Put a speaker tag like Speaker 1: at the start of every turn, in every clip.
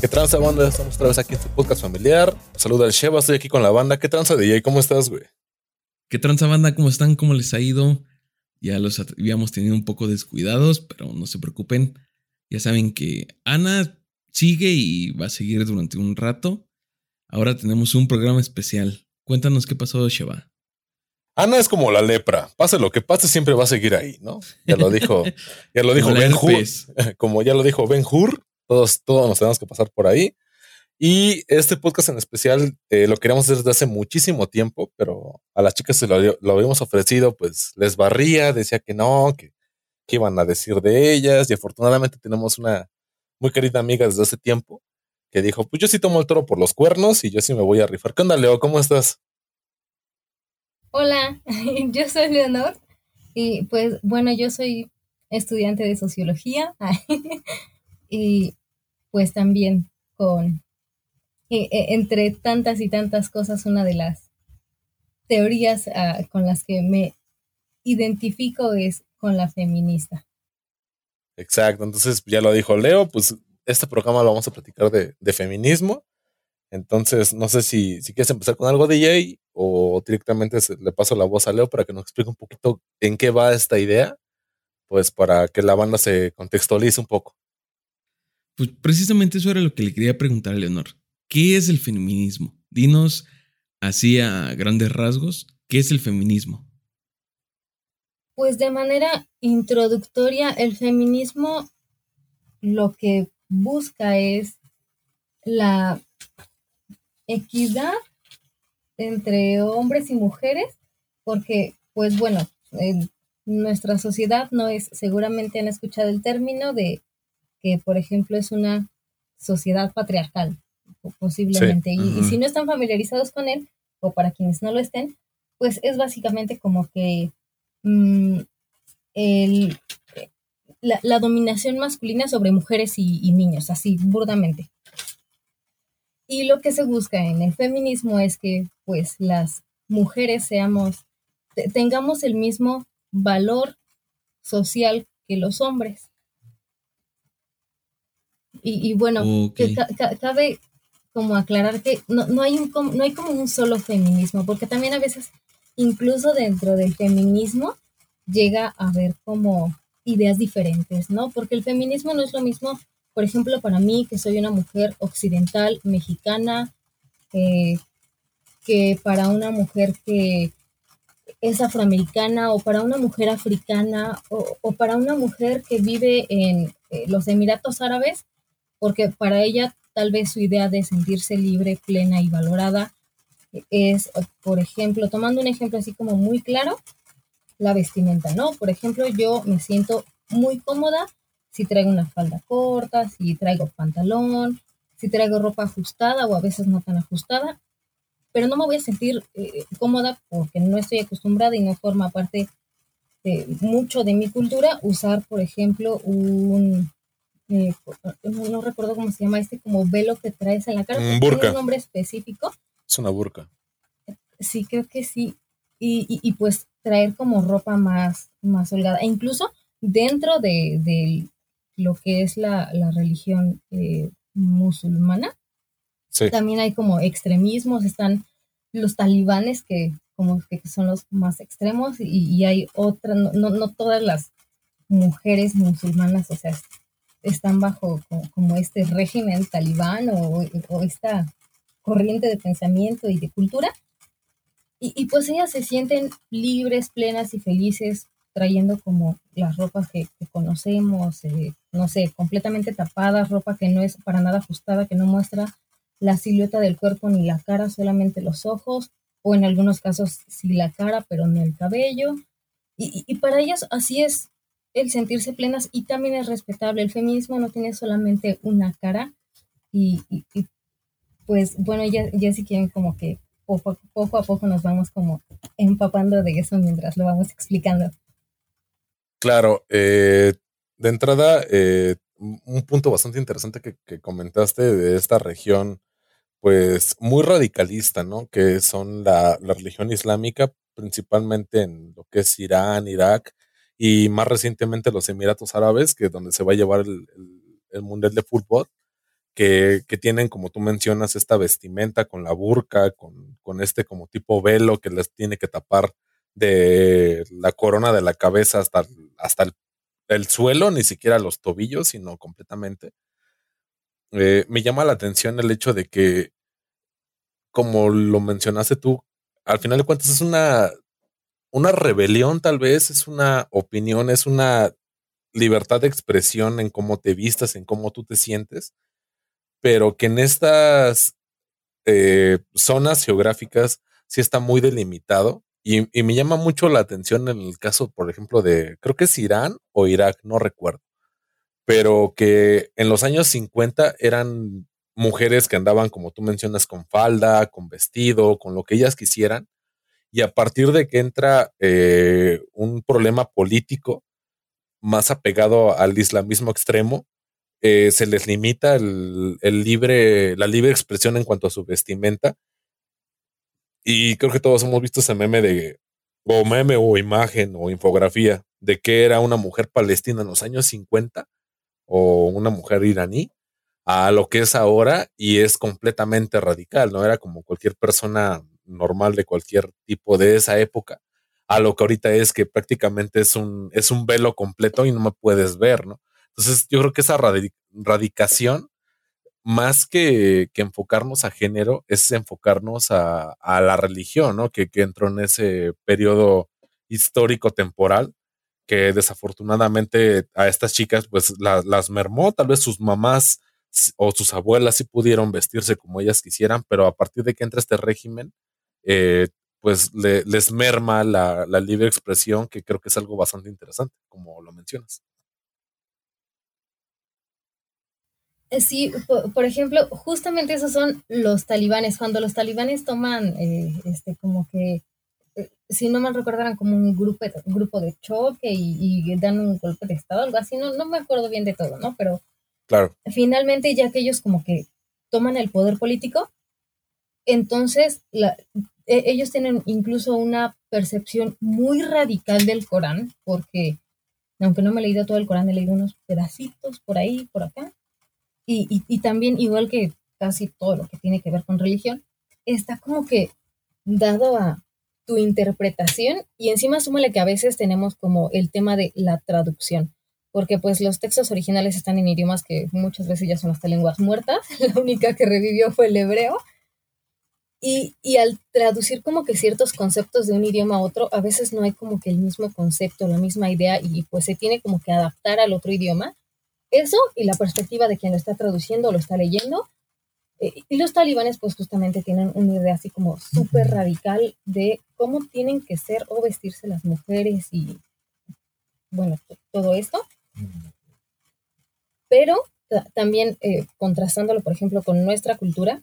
Speaker 1: ¿Qué tranza, banda? Estamos otra vez aquí en tu podcast familiar. Saluda al Sheva, estoy aquí con la banda. ¿Qué tranza, DJ? ¿Cómo estás, güey?
Speaker 2: ¿Qué tranza, banda? ¿Cómo están? ¿Cómo les ha ido? Ya los habíamos tenido un poco descuidados, pero no se preocupen. Ya saben que Ana sigue y va a seguir durante un rato. Ahora tenemos un programa especial. Cuéntanos qué pasó, Sheva.
Speaker 1: Ana es como la lepra. Pase lo que pase, siempre va a seguir ahí, ¿no? Ya lo dijo, ya lo dijo Ben Hur. Como ya lo dijo Ben Hur, todos, todos nos tenemos que pasar por ahí. Y este podcast en especial eh, lo queríamos hacer desde hace muchísimo tiempo, pero a las chicas se lo, lo habíamos ofrecido, pues les barría, decía que no, que, que, iban a decir de ellas. Y afortunadamente tenemos una muy querida amiga desde hace tiempo que dijo: Pues yo sí tomo el toro por los cuernos y yo sí me voy a rifar. ¿Qué onda, Leo? ¿Cómo estás?
Speaker 3: Hola, yo soy Leonor y pues bueno, yo soy estudiante de sociología y pues también con, e, entre tantas y tantas cosas, una de las teorías uh, con las que me identifico es con la feminista.
Speaker 1: Exacto, entonces ya lo dijo Leo, pues este programa lo vamos a platicar de, de feminismo. Entonces, no sé si, si quieres empezar con algo DJ o directamente le paso la voz a Leo para que nos explique un poquito en qué va esta idea, pues para que la banda se contextualice un poco.
Speaker 2: Pues precisamente eso era lo que le quería preguntar a Leonor. ¿Qué es el feminismo? Dinos así a grandes rasgos, ¿qué es el feminismo?
Speaker 3: Pues de manera introductoria, el feminismo lo que busca es la equidad entre hombres y mujeres, porque, pues bueno, en nuestra sociedad no es, seguramente han escuchado el término de que, por ejemplo, es una sociedad patriarcal, posiblemente. Y, si no están familiarizados con él, o para quienes no lo estén, pues es básicamente como que mm, el, la, dominación masculina sobre mujeres y, niños, así burdamente. Y lo que se busca en el feminismo es que pues las mujeres seamos, tengamos el mismo valor social que los hombres. Y, bueno, cabe como aclarar que no, hay un, no hay como un solo feminismo, porque también a veces, incluso dentro del feminismo, llega a haber como ideas diferentes, ¿no? Porque el feminismo no es lo mismo, por ejemplo, para mí, que soy una mujer occidental, mexicana, eh, que para una mujer que es afroamericana o para una mujer africana o, para una mujer que vive en eh, los Emiratos Árabes porque para ella tal vez su idea de sentirse libre, plena y valorada es, por ejemplo, tomando un ejemplo así como muy claro, la vestimenta, ¿no? Por ejemplo, yo me siento muy cómoda si traigo una falda corta, si traigo pantalón, si traigo ropa ajustada o a veces no tan ajustada, pero no me voy a sentir eh, cómoda porque no estoy acostumbrada y no forma parte de mucho de mi cultura usar, por ejemplo, un, eh, no, recuerdo cómo se llama este como velo que traes en la cara.
Speaker 1: Un burka.
Speaker 3: un nombre específico.
Speaker 1: Es una burka.
Speaker 3: Sí, creo que sí. Y, pues traer como ropa más, más holgada. E incluso dentro de, lo que es la, religión eh, musulmana, también hay como extremismos. Están los talibanes que como que son los más extremos y, hay otras, no, no todas las mujeres musulmanas, o sea, están bajo como, este régimen talibán o, esta corriente de pensamiento y de cultura. Y, pues ellas se sienten libres, plenas y felices trayendo como las ropas que, conocemos, eh, no sé, completamente tapadas, ropa que no es para nada ajustada, que no muestra la silueta del cuerpo ni la cara, solamente los ojos, o en algunos casos sí la cara, pero no el cabello. Y, y para ellas así es el sentirse plenas y también es respetable. El feminismo no tiene solamente una cara y, pues bueno, ya, ya si quieren como que poco, a poco nos vamos como empapando de eso mientras lo vamos explicando.
Speaker 1: Claro, eh, de entrada, eh, un punto bastante interesante que, comentaste de esta región pues muy radicalista, ¿no? Que son la, religión islámica, principalmente en lo que es Irán, Irak y más recientemente los Emiratos Árabes, que es donde se va a llevar el, Mundial de Fútbol, que, tienen, como tú mencionas, esta vestimenta con la burka, con, con este como tipo velo que les tiene que tapar de la corona de la cabeza hasta, hasta el, suelo, ni siquiera los tobillos, sino completamente. Eh, me llama la atención el hecho de que, como lo mencionaste tú, al final de cuentas es una, una rebelión tal vez, es una opinión, es una libertad de expresión en cómo te vistas, en cómo tú te sientes, pero que en estas eh, zonas geográficas sí está muy delimitado y, me llama mucho la atención en el caso, por ejemplo, de, creo que es Irán o Irak, no recuerdo, pero que en los años 50 eran mujeres que andaban, como tú mencionas, con falda, con vestido, con lo que ellas quisieran. Y a partir de que entra eh, un problema político más apegado al islamismo extremo, eh, se les limita el, el, libre, la libre expresión en cuanto a su vestimenta y creo que todos hemos visto ese meme de, o meme o imagen o infografía de que era una mujer palestina en los años 50 o una mujer iraní a lo que es ahora y es completamente radical, ¿no? Era como cualquier persona normal de cualquier tipo de esa época a lo que ahorita es que prácticamente es un, es un velo completo y no me puedes ver, ¿no? Entonces yo creo que esa radicación más que, enfocarnos a género, es enfocarnos a, la religión, ¿no? Que, entró en ese periodo histórico temporal que desafortunadamente a estas chicas pues las mermó, tal vez sus mamás o sus abuelas sí pudieron vestirse como ellas quisieran, pero a partir de que entra este régimen, eh, pues les merma la libre expresión, que creo que es algo bastante interesante, como lo mencionas.
Speaker 3: Eh, sí, por, ejemplo, justamente esos son los talibanes. Cuando los talibanes toman, eh, este, como que, eh, si no mal recordaran, como un grupo, grupo de choque y, dan un golpe de estado, algo así, no, no me acuerdo bien de todo, ¿no? Pero
Speaker 1: claro.
Speaker 3: finalmente, ya que ellos como que toman el poder político, entonces la, e, ellos tienen incluso una percepción muy radical del Corán, porque aunque no me he leído todo el Corán, he leído unos pedacitos por ahí, por acá y, también, igual que casi todo lo que tiene que ver con religión, está como que dado a tu interpretación y encima súmale que a veces tenemos como el tema de la traducción, porque pues los textos originales están en idiomas que muchas veces ya son hasta lenguas muertas, la única que revivió fue el hebreo, y, y, al traducir como que ciertos conceptos de un idioma a otro, a veces no hay como que el mismo concepto, la misma idea, y pues se tiene como que adaptar al otro idioma, eso y la perspectiva de quien lo está traduciendo o lo está leyendo. Eh, y los talibanes pues justamente tienen una idea así como súper radical de cómo tienen que ser o vestirse las mujeres y bueno, todo esto. Pero también eh, contrastándolo, por ejemplo, con nuestra cultura,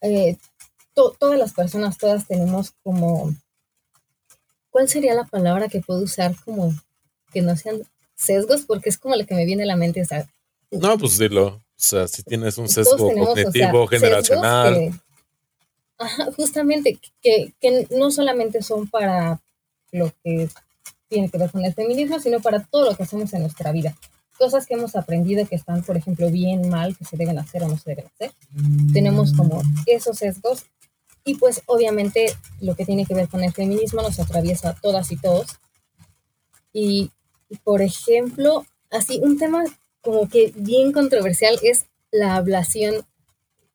Speaker 3: eh, todas las personas, todas tenemos como, ¿cuál sería la palabra que puedo usar como que no sean sesgos porque es como lo que me viene a la mente. O sea,
Speaker 1: no, pues dilo. O sea, si tienes un sesgo cognitivo, generacional.
Speaker 3: ajá, justamente, que, que no solamente son para lo que tiene que ver con el feminismo, sino para todo lo que hacemos en nuestra vida. Cosas que hemos aprendido que están, por ejemplo, bien, mal, que se deben hacer o no se deben hacer. Tenemos como esos sesgos y pues obviamente lo que tiene que ver con el feminismo nos atraviesa a todas y todos. Y por ejemplo, así un tema como que bien controversial es la ablación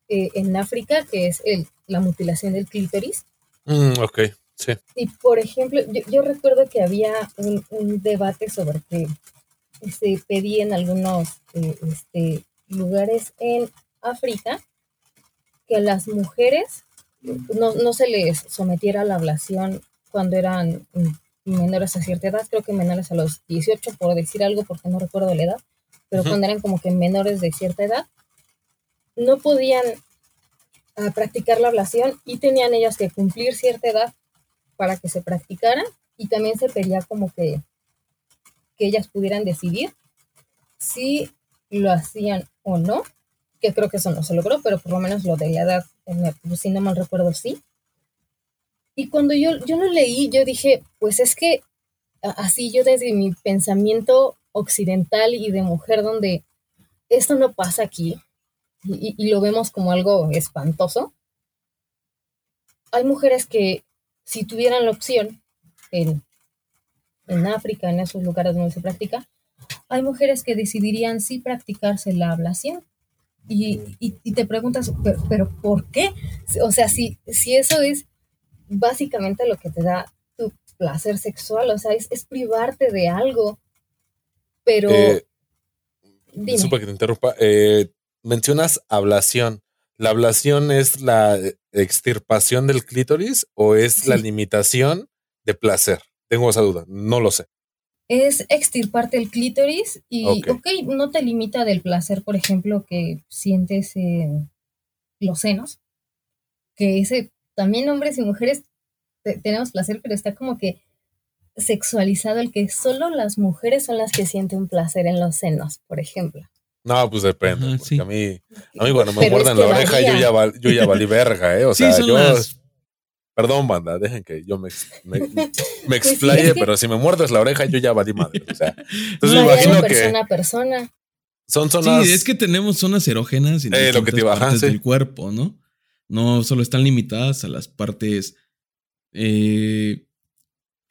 Speaker 3: eh, en África, que es el, la mutilación del clítoris.
Speaker 1: Mm, ok, sí.
Speaker 3: Y por ejemplo, yo, recuerdo que había un, debate sobre que se pedía en algunos eh, este, lugares en África que a las mujeres no, no se les sometiera a la ablación cuando eran menores a cierta edad, creo que menores a los 18, por decir algo, porque no recuerdo la edad, pero cuando eran como que menores de cierta edad, no podían ah, practicar la ablación y tenían ellas que cumplir cierta edad para que se practicara y también se pedía como que, que ellas pudieran decidir si lo hacían o no que creo que eso no se logró, pero por lo menos lo de la edad, si no mal recuerdo, sí. Y cuando yo, yo lo leí, yo dije, pues es que así yo desde mi pensamiento occidental y de mujer donde esto no pasa aquí y, lo vemos como algo espantoso, hay mujeres que si tuvieran la opción en, en África, en esos lugares donde se practica, hay mujeres que decidirían sí practicarse la ablación. Y, y, te preguntas, ¿pero, por qué? O sea, si, si eso es básicamente lo que te da tu placer sexual, o sea, es, es privarte de algo, pero... Eh,
Speaker 1: que te interrumpa. Eh, mencionas ablación. ¿La ablación es la extirpación del clítoris o es la limitación de placer? Tengo esa duda, no lo sé.
Speaker 3: Es extirparte el clítoris y, ok, no te limita del placer, por ejemplo, que sientes en los senos, que ese también hombres y mujeres tenemos placer, pero está como que sexualizado el que solo las mujeres son las que sienten placer en los senos, por ejemplo.
Speaker 1: No, pues depende. A mí, a mí cuando me muerden la oreja, yo ya, yo ya valí verga, ¿eh? O sea, yo. Perdón, banda, dejen que yo me, me, me explaye, pero si me muerdes la oreja, yo ya valí madre. O sea, entonces me imagino que.
Speaker 3: Persona a persona.
Speaker 1: Son zonas.
Speaker 2: Sí, es que tenemos zonas erógenas en eh, lo que te partes del cuerpo, ¿no? No solo están limitadas a las partes eh,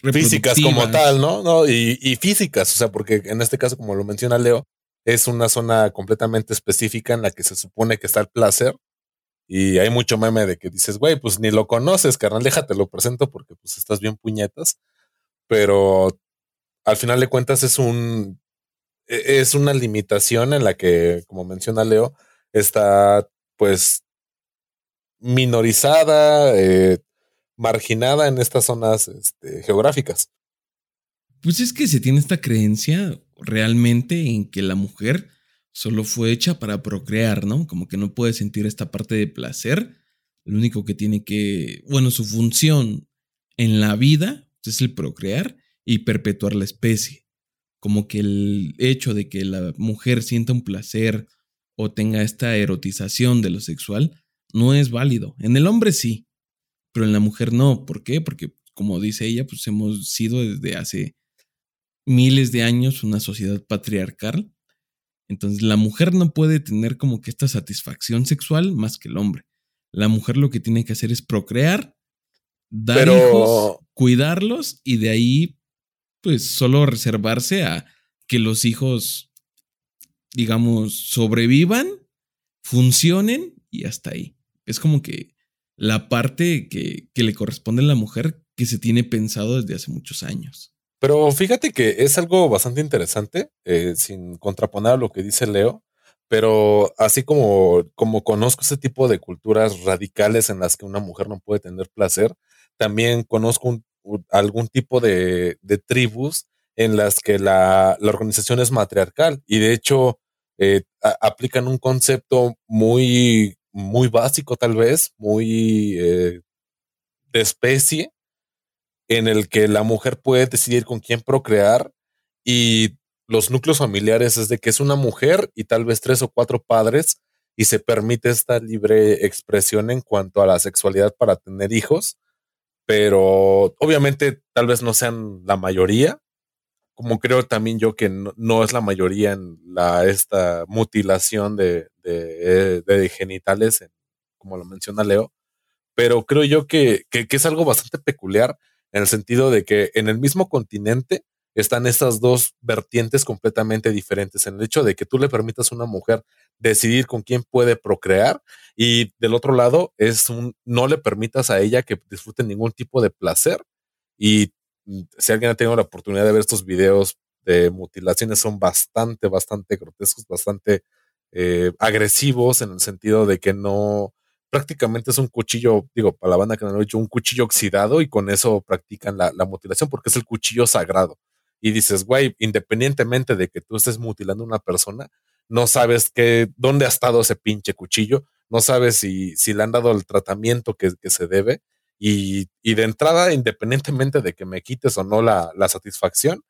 Speaker 1: físicas como tal, ¿no? no y, y, físicas, o sea, porque en este caso, como lo menciona Leo, es una zona completamente específica en la que se supone que está el placer. Y hay mucho meme de que dices, güey, pues ni lo conoces, carnal, déjate lo presento porque pues estás bien puñetas. Pero al final de cuentas es un e, es una limitación en la que, como menciona Leo, está pues minorizada, eh, marginada en estas zonas este, geográficas.
Speaker 2: Pues es que se tiene esta creencia realmente en que la mujer solo fue hecha para procrear, ¿no? Como que no puede sentir esta parte de placer. Lo único que tiene que, bueno, su función en la vida es el procrear y perpetuar la especie. Como que el hecho de que la mujer sienta un placer o tenga esta erotización de lo sexual no es válido. En el hombre sí, pero en la mujer no. ¿Por qué? Porque, como dice ella, pues hemos sido desde hace miles de años una sociedad patriarcal. Entonces la mujer no puede tener como que esta satisfacción sexual más que el hombre. La mujer lo que tiene que hacer es procrear, dar hijos, cuidarlos y de ahí pues solo reservarse a que los hijos, digamos, sobrevivan, funcionen y hasta ahí. Es como que la parte que, que le corresponde a la mujer que se tiene pensado desde hace muchos años.
Speaker 1: Pero fíjate que es algo bastante interesante, eh, sin contraponer a lo que dice Leo, pero así como, como conozco ese tipo de culturas radicales en las que una mujer no puede tener placer, también conozco algún tipo de, tribus en las que la, organización es matriarcal y de hecho eh, aplican un concepto muy, muy básico tal vez, muy eh, de especie, en el que la mujer puede decidir con quién procrear y los núcleos familiares es de que es una mujer y tal vez tres o cuatro padres y se permite esta libre expresión en cuanto a la sexualidad para tener hijos, pero obviamente tal vez no sean la mayoría, como creo también yo que no, es la mayoría en la, esta mutilación de, de, genitales, como lo menciona Leo, pero creo yo que, que, es algo bastante peculiar en el sentido de que en el mismo continente están estas dos vertientes completamente diferentes, en el hecho de que tú le permitas a una mujer decidir con quién puede procrear y del otro lado es un no le permitas a ella que disfrute ningún tipo de placer y si alguien ha tenido la oportunidad de ver estos videos de mutilaciones son bastante, bastante grotescos, bastante eh, agresivos en el sentido de que no, prácticamente es un cuchillo, digo, para la banda que no lo he dicho, un cuchillo oxidado y con eso practican la, mutilación porque es el cuchillo sagrado. Y dices, güey, independientemente de que tú estés mutilando a una persona, no sabes qué, dónde ha estado ese pinche cuchillo, no sabes si, si le han dado el tratamiento que, se debe. Y, de entrada, independientemente de que me quites o no la, la satisfacción,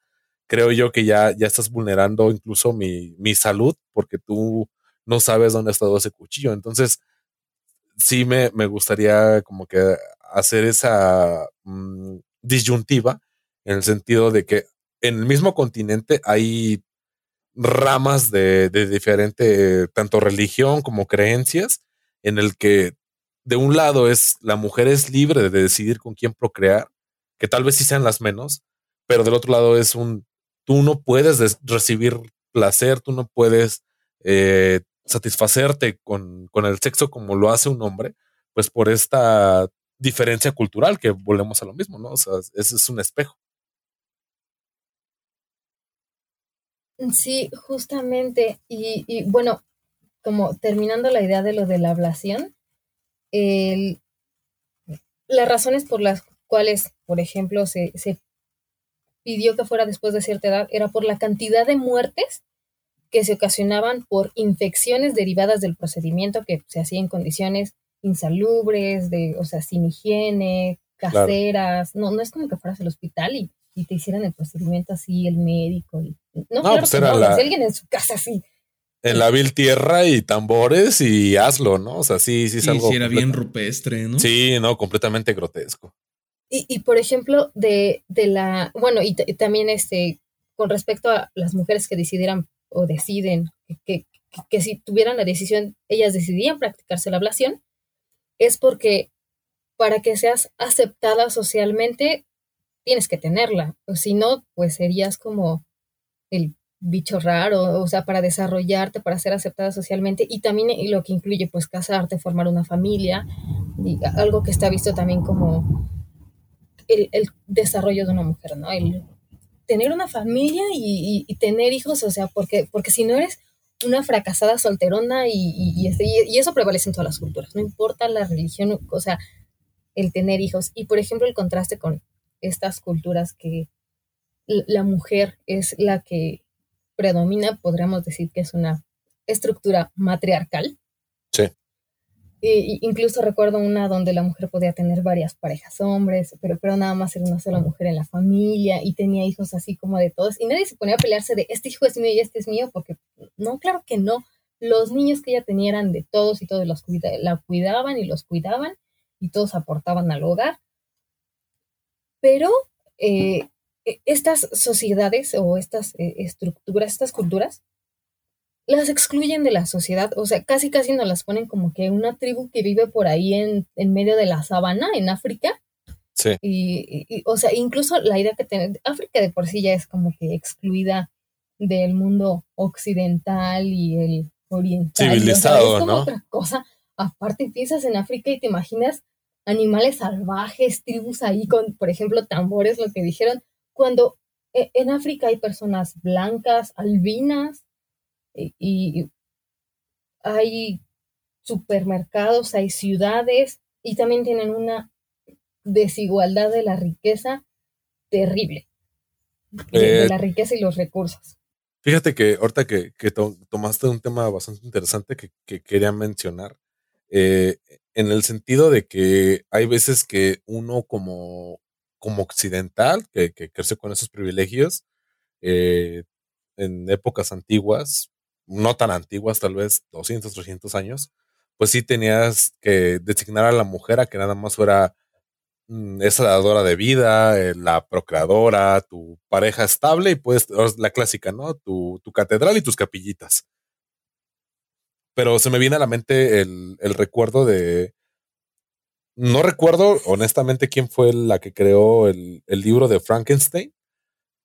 Speaker 1: creo yo que ya, ya estás vulnerando incluso mi, mi salud porque tú no sabes dónde ha estado ese cuchillo. Entonces, sí me, me gustaría como que hacer esa mm, disyuntiva en el sentido de que en el mismo continente hay ramas de, de diferente, tanto religión como creencias, en el que de un lado es la mujer es libre de decidir con quién procrear, que tal vez sí sean las menos, pero del otro lado es un, tú no puedes recibir placer, tú no puedes eh, satisfacerte con, con, el sexo como lo hace un hombre, pues por esta diferencia cultural que volvemos a lo mismo, ¿no? O sea, ese es un espejo.
Speaker 3: Sí, justamente. Y, y bueno, como terminando la idea de lo de la ablación, el, las razones por las cuales, por ejemplo, se, se pidió que fuera después de cierta edad era por la cantidad de muertes que se ocasionaban por infecciones derivadas del procedimiento que se hacía en condiciones insalubres, de, o sea, sin higiene, caseras. No, no es como que fueras al hospital y, y, te hicieran el procedimiento así, el médico. Y, no, claro pues que no, alguien en su casa así.
Speaker 1: En la vil tierra y tambores y hazlo, ¿no? O sea, sí, sí es algo.
Speaker 2: Sí, era bien rupestre, ¿no?
Speaker 1: Sí, no, completamente grotesco.
Speaker 3: Y, y por ejemplo, de, de la, bueno, y, también este, con respecto a las mujeres que decidieran o deciden que, que, si tuvieran la decisión, ellas decidían practicarse la ablación, es porque para que seas aceptada socialmente, tienes que tenerla. O si no, pues serías como el bicho raro, o sea, para desarrollarte, para ser aceptada socialmente y también lo que incluye pues casarte, formar una familia, y algo que está visto también como el, desarrollo de una mujer, ¿no? El tener una familia y, tener hijos, o sea, porque, porque si no eres una fracasada solterona y, este, y, eso prevalece en todas las culturas, no importa la religión, o sea, el tener hijos. Y por ejemplo, el contraste con estas culturas que la mujer es la que predomina, podríamos decir que es una estructura matriarcal.
Speaker 1: Sí
Speaker 3: incluso recuerdo una donde la mujer podía tener varias parejas hombres, pero, pero nada más era una sola mujer en la familia y tenía hijos así como de todos. Y nadie se ponía a pelearse de este hijo es mío y este es mío, porque no, claro que no. Los niños que ella tenía eran de todos y todos los la cuidaban y los cuidaban y todos aportaban al hogar. Pero eh, e, estas sociedades o estas eh, estructuras, estas culturas, las excluyen de la sociedad, o sea, casi casi nos las ponen como que una tribu que vive por ahí en, en medio de la sabana, en África.
Speaker 1: Sí.
Speaker 3: Y, o sea, incluso la idea que tiene, África de por sí ya es como que excluida del mundo occidental y el oriental.
Speaker 1: Civilizado, es
Speaker 3: como Otra cosa. Aparte, piensas en África y te imaginas animales salvajes, tribus ahí con, por ejemplo, tambores, lo que dijeron, cuando eh, en África hay personas blancas, albinas, y hay supermercados, hay ciudades y también tienen una desigualdad de la riqueza terrible, de, la eh, riqueza y los recursos.
Speaker 1: Fíjate que ahorita que, tomaste un tema bastante interesante que, quería mencionar, eh, en el sentido de que hay veces que uno como, como occidental, que, que creció con esos privilegios, eh, en épocas antiguas, no tan antiguas, tal vez 200, 300 años, pues sí tenías que designar a la mujer a que nada más fuera mm, esa dadora de vida, eh, la procreadora, tu pareja estable y pues la clásica, ¿no? Tu, tu, catedral y tus capillitas. Pero se me viene a la mente el, el recuerdo de... No recuerdo honestamente quién fue la que creó el, libro de Frankenstein,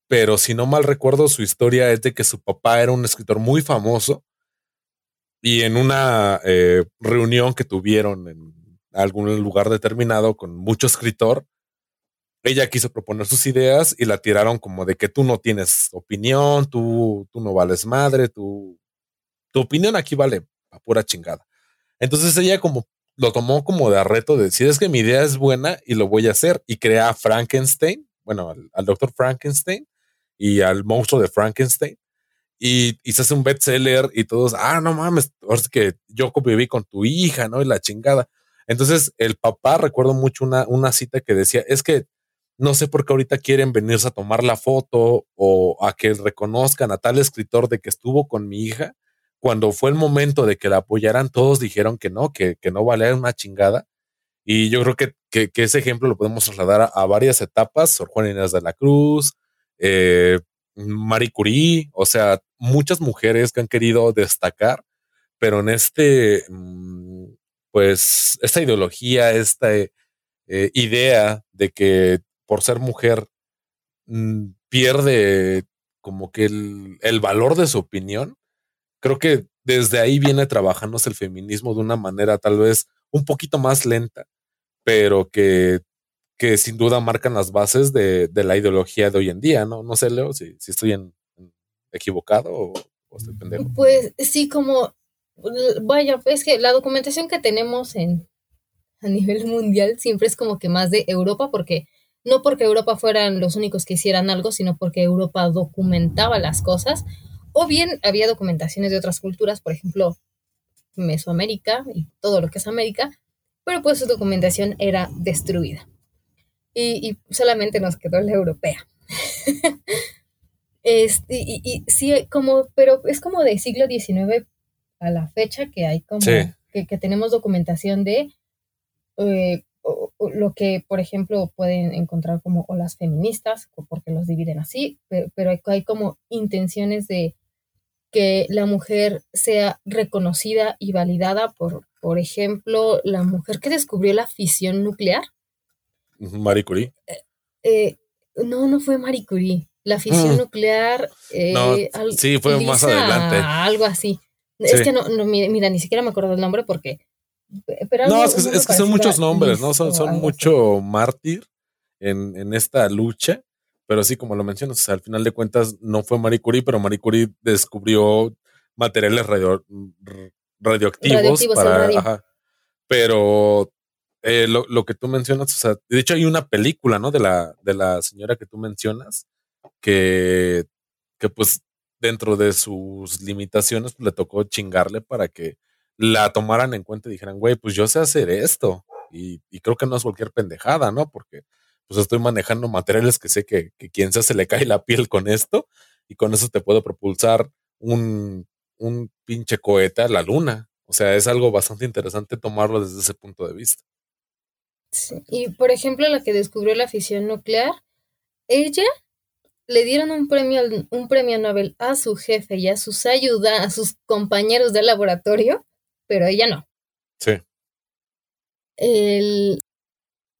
Speaker 1: pero si no mal recuerdo, su historia es de que su papá era un escritor muy famoso y en una eh, reunión que tuvieron en algún lugar determinado con mucho escritor, ella quiso proponer sus ideas y la tiraron como de que tú no tienes opinión, tú, tú no vales madre, tú, tu opinión aquí vale a pura chingada. Entonces ella como lo tomó como de reto de decir es que mi idea es buena y lo voy a hacer y crea a Frankenstein, bueno, al doctor Frankenstein y al monstruo de Frankenstein. Y, se hace un bestseller y todos, ah, no mames, es que yo conviví con tu hija, ¿no? Y la chingada. Entonces el papá, recuerdo mucho una, una cita que decía, es que no sé por qué ahorita quieren venirse a tomar la foto o a que reconozcan a tal escritor de que estuvo con mi hija, cuando fue el momento de que la apoyaran, todos dijeron que no, que, que no valía una chingada. Y yo creo que, que, ese ejemplo lo podemos trasladar a, varias etapas, Sor Juana Inés de la Cruz, eh, Marie Curie, o sea, muchas mujeres que han querido destacar, pero en este, mm, pues, esta ideología, esta eh, idea de que por ser mujer mm, pierde como que el, el, valor de su opinión, creo que desde ahí viene trabajándose el feminismo de una manera tal vez un poquito más lenta, pero que que sin duda marcan las bases de, la ideología de hoy en día, ¿no? No sé, Leo, si, estoy en, equivocado o, estoy pendejo.
Speaker 3: Pues sí, como, vaya, es que la documentación que tenemos en, a nivel mundial siempre es como que más de Europa, porque no porque Europa fueran los únicos que hicieran algo, sino porque Europa documentaba las cosas, o bien había documentaciones de otras culturas, por ejemplo, Mesoamérica y todo lo que es América, pero pues su documentación era destruida y, solamente nos quedó la europea. este, y, sí, como, pero es como de siglo XIX a la fecha que hay como que, tenemos documentación de eh, lo que, por ejemplo, pueden encontrar como olas feministas, porque los dividen así, pero, pero hay, hay como intenciones de que la mujer sea reconocida y validada por, por ejemplo, la mujer que descubrió la fisión nuclear.
Speaker 1: Marie Curie.
Speaker 3: Eh, eh, no, no fue Marie Curie. La fisión mm. nuclear.
Speaker 1: Eh, sí, fue más adelante.
Speaker 3: Algo así. Es que no, no, mira, ni siquiera me acuerdo del nombre porque.
Speaker 1: no, es que, son muchos nombres, ¿no? Son, son mucho mártir en, en, esta lucha. Pero sí, como lo mencionas, al final de cuentas no fue Marie Curie, pero Marie Curie descubrió materiales radio, radioactivos, para. pero eh, lo, lo, que tú mencionas, o sea, de hecho hay una película, ¿no? De la, de la señora que tú mencionas, que, que pues dentro de sus limitaciones pues, le tocó chingarle para que la tomaran en cuenta y dijeran, güey, pues yo sé hacer esto. Y, y, creo que no es cualquier pendejada, ¿no? Porque pues estoy manejando materiales que sé que, que quien sea se le cae la piel con esto y con eso te puedo propulsar un, un pinche cohete a la luna. O sea, es algo bastante interesante tomarlo desde ese punto de vista.
Speaker 3: Y por ejemplo, la que descubrió la fisión nuclear, ella le dieron un premio, un premio Nobel a su jefe y a sus ayuda, a sus compañeros de laboratorio, pero ella no.
Speaker 1: Sí.
Speaker 3: El.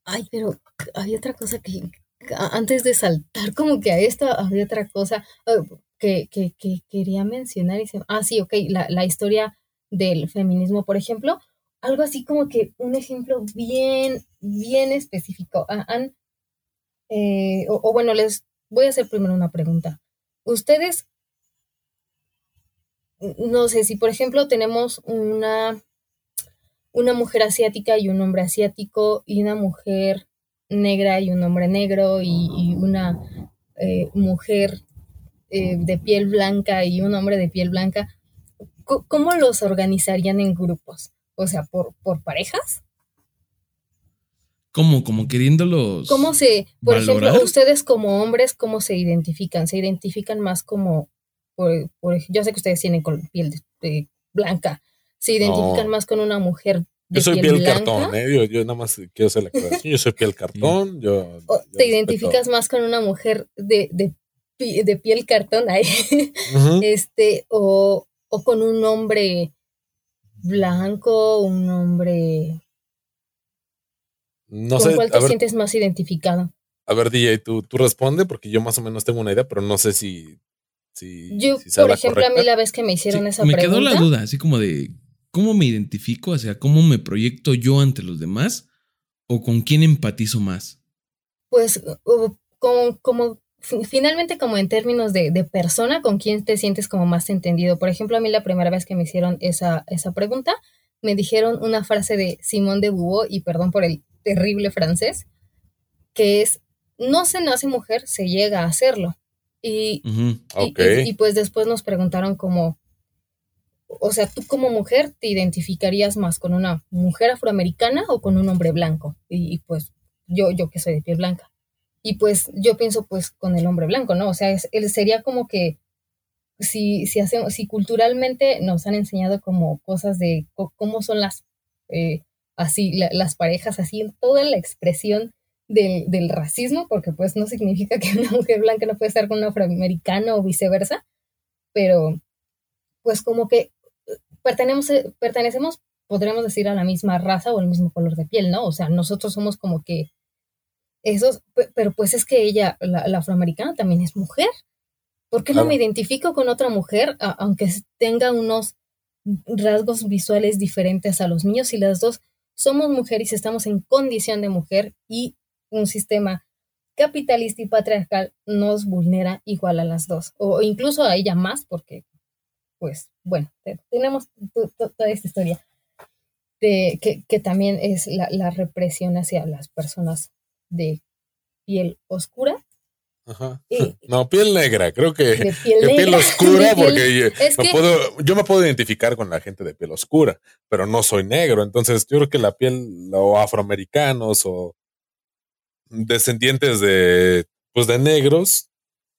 Speaker 3: Ay, pero había otra cosa que. Antes de saltar como que a esta, había otra cosa ah, que, que, que quería mencionar. Y se, ah, sí, ok, la, la historia del feminismo, por ejemplo algo así como que un ejemplo bien, bien específico. Ah, eh, o, bueno, les voy a hacer primero una pregunta. Ustedes, no sé, si por ejemplo tenemos una, una mujer asiática y un hombre asiático y una mujer negra y un hombre negro y, una eh, mujer eh, de piel blanca y un hombre de piel blanca, ¿cómo los organizarían en grupos? O sea, por, por parejas.
Speaker 2: ¿Cómo? Como queriéndolos.
Speaker 3: ¿Cómo se, por ejemplo, ustedes como hombres, cómo se identifican? ¿Se identifican más como, por, por yo sé que ustedes tienen piel de, blanca, se identifican más con una mujer
Speaker 1: yo soy piel, cartón, ¿eh? yo, nada más quiero hacer la aclaración. Yo soy piel cartón. Yo,
Speaker 3: ¿Te identificas más con una mujer de, de, de piel cartón ahí? este, o, o con un hombre blanco, un hombre... No ¿Con sé. cuál te sientes más identificado?
Speaker 1: A ver, DJ, tú, tú responde porque yo más o menos tengo una idea, pero no sé si... si
Speaker 3: yo, por ejemplo, a mí la vez que me hicieron esa pregunta...
Speaker 2: Me quedó la duda, así como de cómo me identifico, o sea, cómo me proyecto yo ante los demás o con quién empatizo más.
Speaker 3: Pues como, como finalmente como en términos de, persona, ¿con quién te sientes como más entendido? Por ejemplo, a mí la primera vez que me hicieron esa, esa pregunta, me dijeron una frase de Simón de Beauvoir, y perdón por el terrible francés, que es, no se nace mujer, se llega a hacerlo. Y, y, pues después nos preguntaron como, o sea, tú como mujer te identificarías más con una mujer afroamericana o con un hombre blanco. Y, pues yo, yo que soy de piel blanca. Y pues yo pienso pues con el hombre blanco, ¿no? O sea, él sería como que si, si, hacemos, si culturalmente nos han enseñado como cosas de cómo son las, eh, así, las parejas, así, toda la expresión del, del, racismo, porque pues no significa que una mujer blanca no puede estar con un afroamericano o viceversa, pero pues como que pertenecemos, pertenecemos, podríamos decir, a la misma raza o el mismo color de piel, ¿no? O sea, nosotros somos como que esos, pero pues es que ella, la, la afroamericana también es mujer. ¿Por qué no me identifico con otra mujer, aunque tenga unos rasgos visuales diferentes a los míos? Y las dos somos mujeres y estamos en condición de mujer y un sistema capitalista y patriarcal nos vulnera igual a las dos, o incluso a ella más, porque, pues, bueno, tenemos toda esta historia de que, que también es la, la, represión hacia las personas de piel oscura.
Speaker 1: Ajá. no, piel negra, creo que de piel, oscura, porque yo me puedo identificar con la gente de piel oscura, pero no soy negro, entonces yo creo que la piel, o afroamericanos o descendientes de, pues de negros,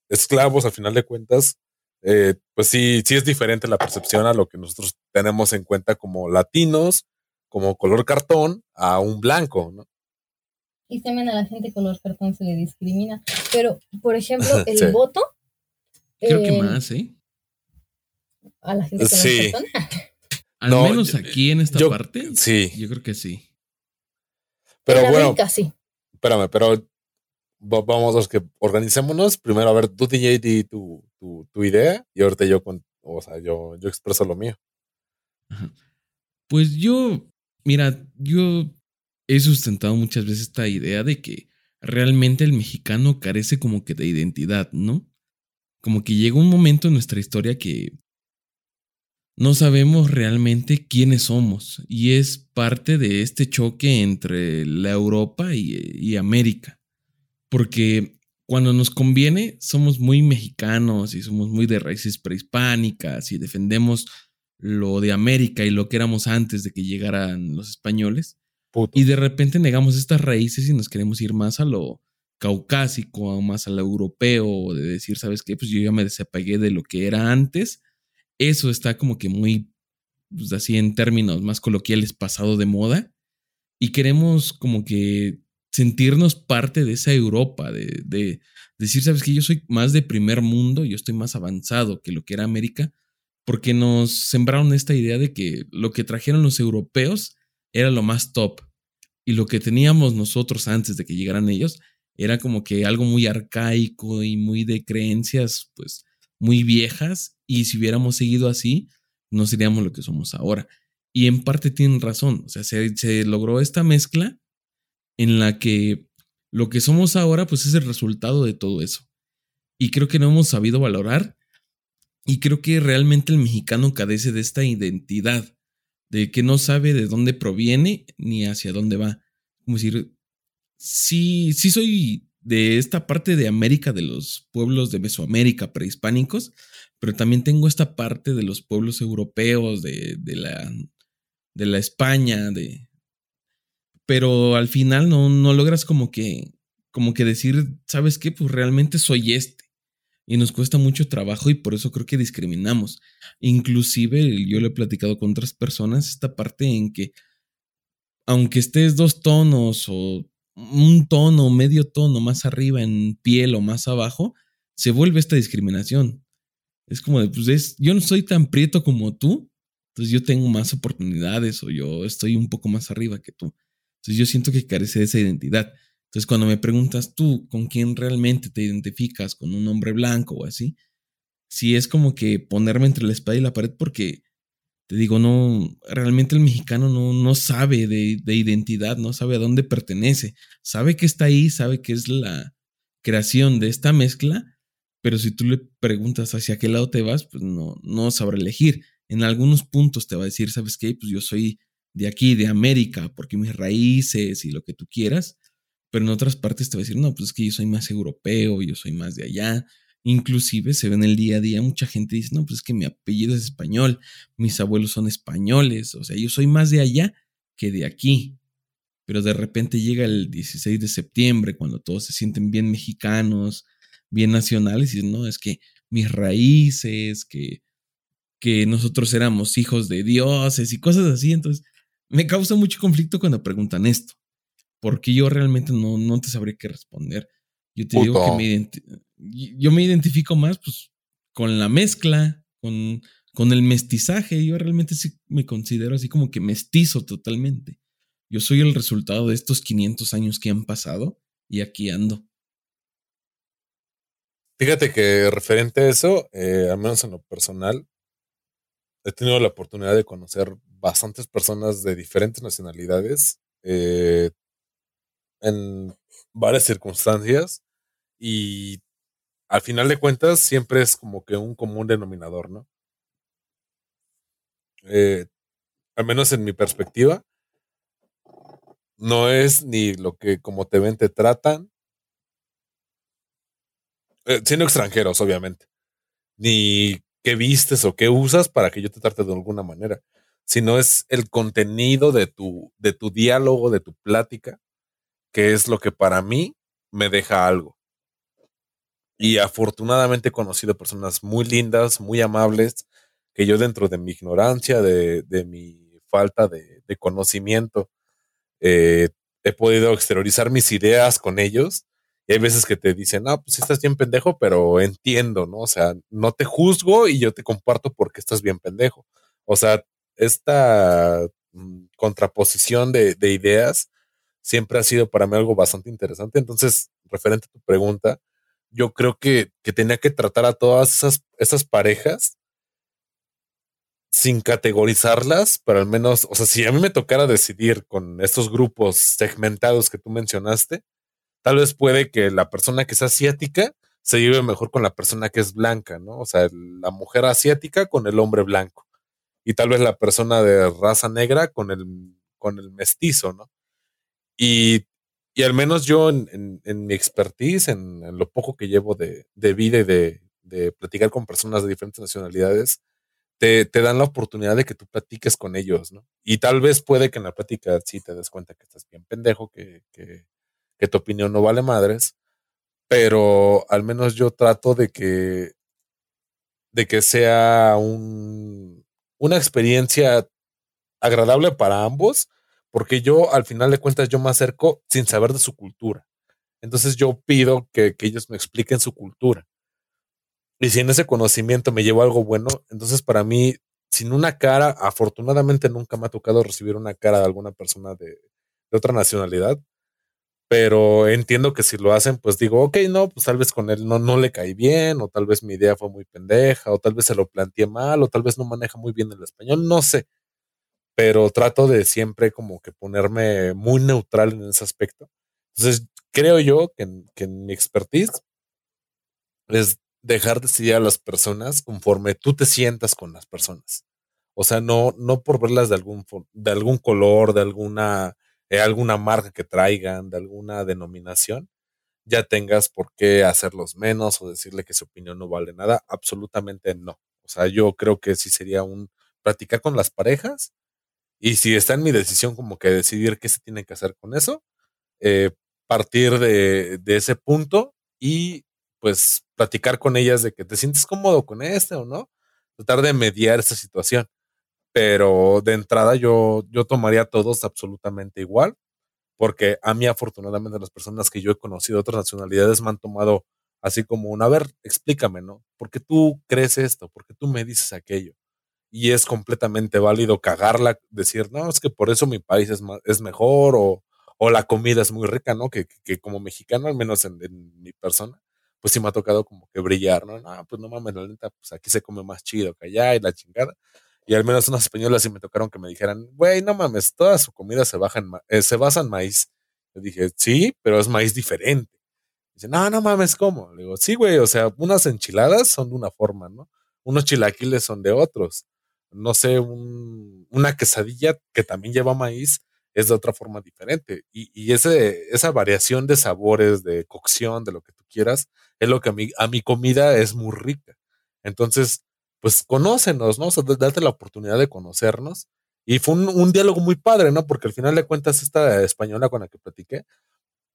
Speaker 1: esclavos, al final de cuentas, eh, pues sí, sí es diferente la percepción a lo que nosotros tenemos en cuenta como latinos, como color cartón, a un blanco, ¿no?
Speaker 3: y también a la gente color cartón se le discrimina. Pero, por ejemplo, el voto.
Speaker 2: Creo que más, ¿eh?
Speaker 3: A la gente color cartón.
Speaker 2: Al menos aquí en esta parte. Sí. Yo creo que sí.
Speaker 1: Pero bueno. sí. Espérame, pero vamos los que organicémonos. Primero, a ver, tú DJ di tu, tu, tu, idea y ahorita yo, con, o sea, yo, yo expreso lo mío.
Speaker 2: Pues yo, mira, yo he sustentado muchas veces esta idea de que realmente el mexicano carece como que de identidad, ¿no? Como que llega un momento en nuestra historia que no sabemos realmente quiénes somos y es parte de este choque entre la Europa y, América. Porque cuando nos conviene somos muy mexicanos y somos muy de raíces prehispánicas y defendemos lo de América y lo que éramos antes de que llegaran los españoles. Y de repente negamos estas raíces y nos queremos ir más a lo caucásico, o más a lo europeo, de decir, ¿sabes qué? Pues yo ya me desapegué de lo que era antes. Eso está como que muy, pues así en términos más coloquiales, pasado de moda. Y queremos como que sentirnos parte de esa Europa, de, de decir, ¿sabes qué? Yo soy más de primer mundo, yo estoy más avanzado que lo que era América, porque nos sembraron esta idea de que lo que trajeron los europeos era lo más top. Y lo que teníamos nosotros antes de que llegaran ellos era como que algo muy arcaico y muy de creencias, pues muy viejas. Y si hubiéramos seguido así, no seríamos lo que somos ahora. Y en parte tienen razón. O sea, se, se logró esta mezcla en la que lo que somos ahora, pues es el resultado de todo eso. Y creo que no hemos sabido valorar. Y creo que realmente el mexicano carece de esta identidad de que no sabe de dónde proviene ni hacia dónde va. Como decir, sí, sí soy de esta parte de América, de los pueblos de Mesoamérica prehispánicos, pero también tengo esta parte de los pueblos europeos, de, de la, de la España, de... Pero al final no, no logras como que, como que decir, ¿sabes qué? Pues realmente soy este y nos cuesta mucho trabajo y por eso creo que discriminamos. Inclusive yo lo he platicado con otras personas, esta parte en que aunque estés dos tonos o un tono, medio tono más arriba en piel o más abajo, se vuelve esta discriminación. Es como de, pues yo no soy tan prieto como tú, entonces yo tengo más oportunidades o yo estoy un poco más arriba que tú. Entonces yo siento que carece de esa identidad. Entonces, cuando me preguntas tú con quién realmente te identificas, con un hombre blanco o así, sí es como que ponerme entre la espada y la pared porque, te digo, no, realmente el mexicano no, no sabe de, de identidad, no sabe a dónde pertenece, sabe que está ahí, sabe que es la creación de esta mezcla, pero si tú le preguntas hacia qué lado te vas, pues no, no sabrá elegir. En algunos puntos te va a decir, ¿sabes qué? Pues yo soy de aquí, de América, porque mis raíces y lo que tú quieras, pero en otras partes te va a decir, no, pues es que yo soy más europeo, yo soy más de allá. Inclusive se ve en el día a día, mucha gente dice, no, pues es que mi apellido es español, mis abuelos son españoles, o sea, yo soy más de allá que de aquí. Pero de repente llega el 16 de septiembre, cuando todos se sienten bien mexicanos, bien nacionales, y dicen, no, es que mis raíces, que, que nosotros éramos hijos de dioses y cosas así. Entonces, me causa mucho conflicto cuando preguntan esto, porque yo realmente no, no te sabría qué responder. Yo te digo que me yo me identifico más pues, con la mezcla, con, con el mestizaje. Yo realmente sí me considero así como que mestizo totalmente. Yo soy el resultado de estos 500 años que han pasado y aquí ando.
Speaker 1: Fíjate que referente a eso, eh, al menos en lo personal, he tenido la oportunidad de conocer bastantes personas de diferentes nacionalidades eh, en varias circunstancias y al final de cuentas siempre es como que un común denominador, ¿no? Eh, al menos en mi perspectiva, no es ni lo que como te ven te tratan, eh, siendo extranjeros, obviamente, ni qué vistes o qué usas para que yo te trate de alguna manera, sino es el contenido de tu, de tu diálogo, de tu plática, que es lo que para mí me deja algo. Y afortunadamente he conocido personas muy lindas, muy amables, que yo dentro de mi ignorancia, de, de mi falta de, conocimiento, eh, he podido exteriorizar mis ideas con ellos. Y hay veces que te dicen, ah, pues estás bien pendejo, pero entiendo, ¿no? O sea, no te juzgo y yo te comparto porque estás bien pendejo. O sea, esta mm, contraposición de, de ideas siempre ha sido para mí algo bastante interesante. Entonces, referente a tu pregunta, yo creo que, que tenía que tratar a todas esas, esas parejas sin categorizarlas, pero al menos, o sea, si a mí me tocara decidir con estos grupos segmentados que tú mencionaste, tal vez puede que la persona que es asiática se lleve mejor con la persona que es blanca, ¿no? O sea, la mujer asiática con el hombre blanco. Y tal vez la persona de raza negra con el, con el mestizo, ¿no? Y, y al menos yo en, en, mi expertise, en, lo poco que llevo de, de vida y de, de platicar con personas de diferentes nacionalidades, te, te, dan la oportunidad de que tú platiques con ellos, ¿no? Y tal vez puede que en la plática sí te des cuenta que estás bien pendejo, que, que, que tu opinión no vale madres, pero al menos yo trato de que, de que sea un, una experiencia agradable para ambos, porque yo al final de cuentas yo me acerco sin saber de su cultura. Entonces yo pido que, que ellos me expliquen su cultura y si en ese conocimiento me llevo algo bueno, entonces para mí, sin una cara, afortunadamente nunca me ha tocado recibir una cara de alguna persona de, de otra nacionalidad. Pero entiendo que si lo hacen, pues digo, ok, no, pues tal vez con él no, no le caí bien, o tal vez mi idea fue muy pendeja, o tal vez se lo planteé mal, o tal vez no maneja muy bien el español, no sé. Pero trato de siempre como que ponerme muy neutral en ese aspecto. Entonces, creo yo que, que mi expertise es dejar de seguir a las personas conforme tú te sientas con las personas. O sea, no, no por verlas de algún, de algún color, de alguna, eh, alguna marca que traigan, de alguna denominación, ya tengas por qué hacerlos menos o decirle que su opinión no vale nada. Absolutamente no. O sea, yo creo que sí sería un practicar con las parejas y si está en mi decisión como que decidir qué se tiene que hacer con eso, eh, partir de, de ese punto y pues platicar con ellas de que te sientes cómodo con este o no, tratar de mediar esa situación. Pero de entrada yo, yo tomaría a todos absolutamente igual, porque a mí afortunadamente las personas que yo he conocido de otras nacionalidades me han tomado así como un, a ver, explícame, ¿no? ¿Por qué tú crees esto? ¿Por qué tú me dices aquello? Y es completamente válido cagarla, decir, no, es que por eso mi país es, es mejor o, o la comida es muy rica, ¿no? Que, que como mexicano, al menos en, en mi persona, pues sí me ha tocado como que brillar, ¿no? No, pues no mames, la neta, pues aquí se come más chido que allá y la chingada. Y al menos unas españolas sí me tocaron que me dijeran, güey, no mames, toda su comida se, baja en eh, se basa en maíz. Yo dije, sí, pero es maíz diferente. Dice, no, no mames, ¿cómo? Le digo, sí, güey, o sea, unas enchiladas son de una forma, ¿no? Unos chilaquiles son de otros. No sé, un, una quesadilla que también lleva maíz es de otra forma diferente. Y, y ese, esa variación de sabores, de cocción, de lo que tú quieras, es lo que a mi, a mi comida es muy rica. Entonces, pues conócenos, ¿no? O sea, date la oportunidad de conocernos. Y fue un, un, diálogo muy padre, ¿no? Porque al final de cuentas, esta española con la que platiqué,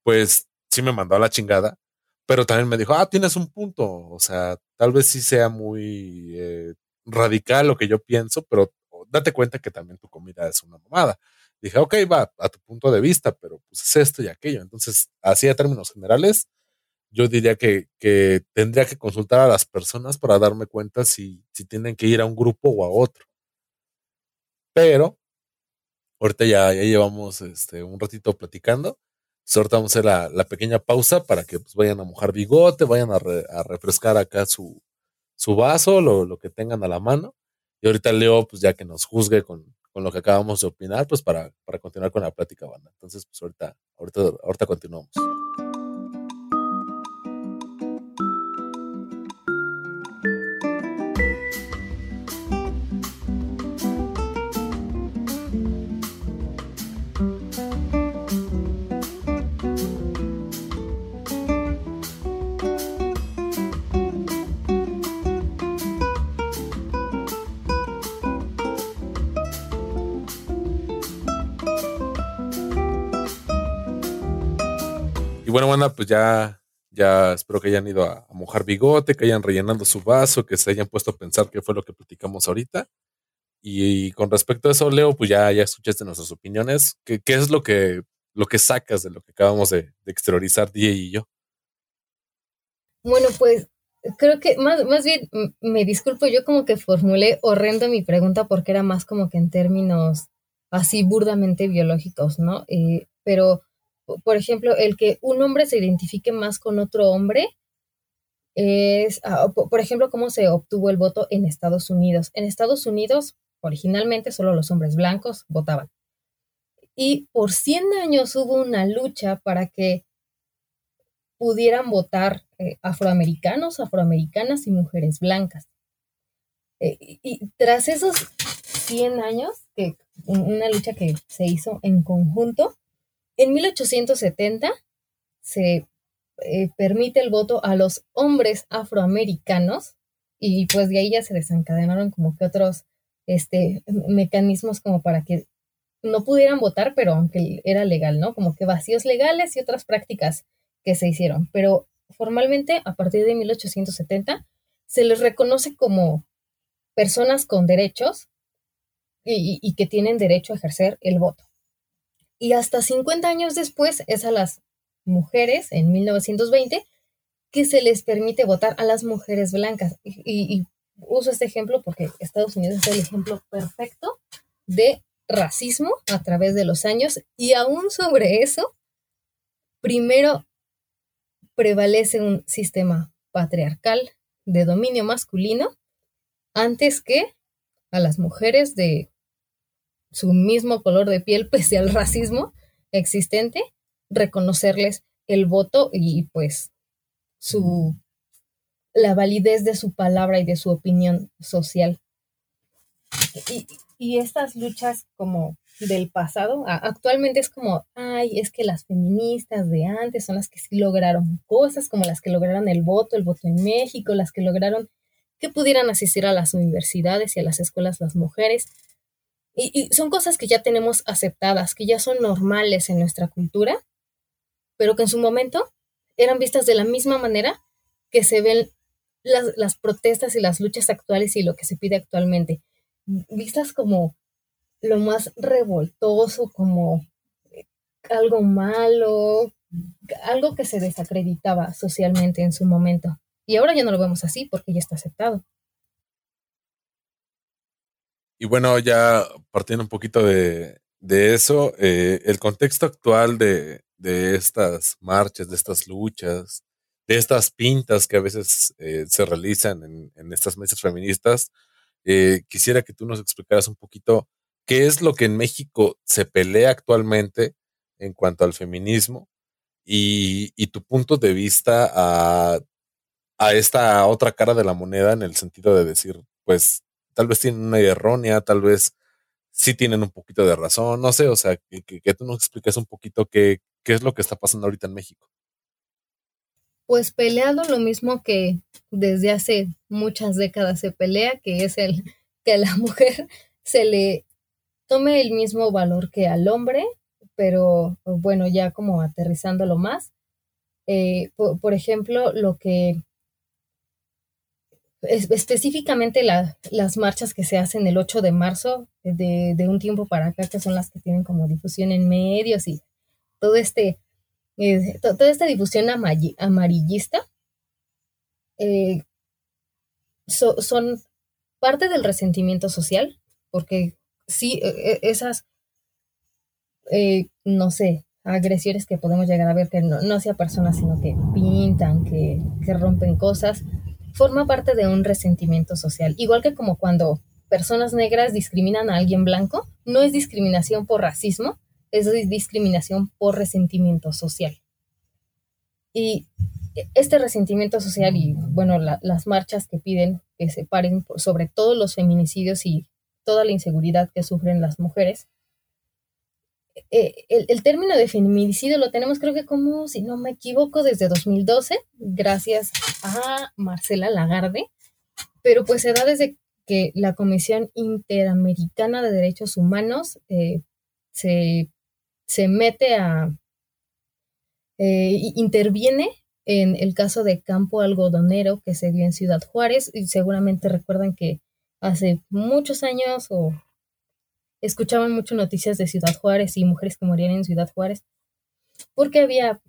Speaker 1: pues sí me mandó a la chingada, pero también me dijo, ah, tienes un punto, o sea, tal vez sí sea muy eh, radical lo que yo pienso, pero date cuenta que también tu comida es una mamada. Dije, ok, va, a tu punto de vista, pero pues es esto y aquello. Entonces, así a términos generales, yo diría que, tendría que consultar a las personas para darme cuenta si, tienen que ir a un grupo o a otro. Pero, ahorita ya, ya llevamos este, un ratito platicando. Entonces, ahorita vamos a hacer la, pequeña pausa para que pues, vayan a mojar bigote, vayan a, a refrescar acá su, vaso, lo, que tengan a la mano. Y ahorita Leo, pues ya que nos juzgue con, con lo que acabamos de opinar, pues para, para continuar con la plática, banda. Entonces, pues ahorita, ahorita, ahorita continuamos. Y bueno, bueno, pues ya, ya espero que hayan ido a, mojar bigote, que hayan rellenado su vaso, que se hayan puesto a pensar qué fue lo que platicamos ahorita. Y, con respecto a eso, Leo, pues ya, ya escuchaste nuestras opiniones. ¿Qué, qué es lo que, lo que sacas de lo que acabamos de, exteriorizar Die y yo?
Speaker 3: Bueno, pues creo que más, más bien me disculpo, yo como que formulé horrendo mi pregunta porque era más como que en términos así burdamente biológicos, ¿no? Eh, pero por ejemplo, el que un hombre se identifique más con otro hombre es, ah, por ejemplo, cómo se obtuvo el voto en Estados Unidos. En Estados Unidos, originalmente solo los hombres blancos votaban. Y por 100 años hubo una lucha para que pudieran votar eh, afroamericanos, afroamericanas y mujeres blancas. Eh, y, tras esos 100 años, que una lucha que se hizo en conjunto, en 1870 se eh, permite el voto a los hombres afroamericanos y pues de ahí ya se desencadenaron como que otros este, mecanismos como para que no pudieran votar, pero aunque era legal, ¿no? Como que vacíos legales y otras prácticas que se hicieron. Pero formalmente, a partir de 1870, se les reconoce como personas con derechos y que tienen derecho a ejercer el voto. Y hasta 50 años después es a las mujeres, en 1920, que se les permite votar a las mujeres blancas. Y, uso este ejemplo porque Estados Unidos es el ejemplo perfecto de racismo a través de los años. Y aún sobre eso, primero prevalece un sistema patriarcal de dominio masculino antes que a las mujeres de su mismo color de piel, pese al racismo existente, reconocerles el voto y pues su la validez de su palabra y de su opinión social. Y, y estas luchas como del pasado, actualmente es como, ay, es que las feministas de antes son las que sí lograron cosas, como las que lograron el voto, el voto en México, las que lograron que pudieran asistir a las universidades y a las escuelas las mujeres, y, son cosas que ya tenemos aceptadas, que ya son normales en nuestra cultura, pero que en su momento eran vistas de la misma manera que se ven las, las protestas y las luchas actuales y lo que se pide actualmente, vistas como lo más revoltoso, como algo malo, algo que se desacreditaba socialmente en su momento. Y ahora ya no lo vemos así porque ya está aceptado.
Speaker 1: Y bueno, ya partiendo un poquito de, eso, eh, el contexto actual de, estas marchas, de estas luchas, de estas pintas que a veces eh, se realizan en, estas mesas feministas, eh, quisiera que tú nos explicaras un poquito qué es lo que en México se pelea actualmente en cuanto al feminismo y, y tu punto de vista a, a esta otra cara de la moneda en el sentido de decir, pues tal vez tienen una errónea, tal vez sí tienen un poquito de razón, no sé, o sea, que, tú nos expliques un poquito qué, qué es lo que está pasando ahorita en México.
Speaker 3: Pues peleado lo mismo que desde hace muchas décadas se pelea, que es el que a la mujer se le tome el mismo valor que al hombre, pero bueno, ya como aterrizándolo más, eh, por, ejemplo, lo que específicamente las marchas que se hacen el 8 de marzo, de, un tiempo para acá, que son las que tienen como difusión en medios y todo este, eh, toda esta difusión amarillista, eh, son parte del resentimiento social, porque sí, e, e, esas, no sé, agresiones que podemos llegar a ver, que no, no hacia personas, sino que pintan, que, que rompen cosas, forma parte de un resentimiento social. Igual que como cuando personas negras discriminan a alguien blanco, no es discriminación por racismo, es discriminación por resentimiento social. Y este resentimiento social y, bueno, las marchas que piden que se paren sobre todos los feminicidios y toda la inseguridad que sufren las mujeres, eh, el, término de feminicidio lo tenemos creo que como, si no me equivoco, desde 2012, gracias a Marcela Lagarde, pero pues se da desde que la Comisión Interamericana de Derechos Humanos eh, se, mete a, eh, interviene en el caso de Campo Algodonero que se dio en Ciudad Juárez, y seguramente recuerdan que hace muchos años o escuchaban mucho noticias de Ciudad Juárez y mujeres que morían en Ciudad Juárez, porque había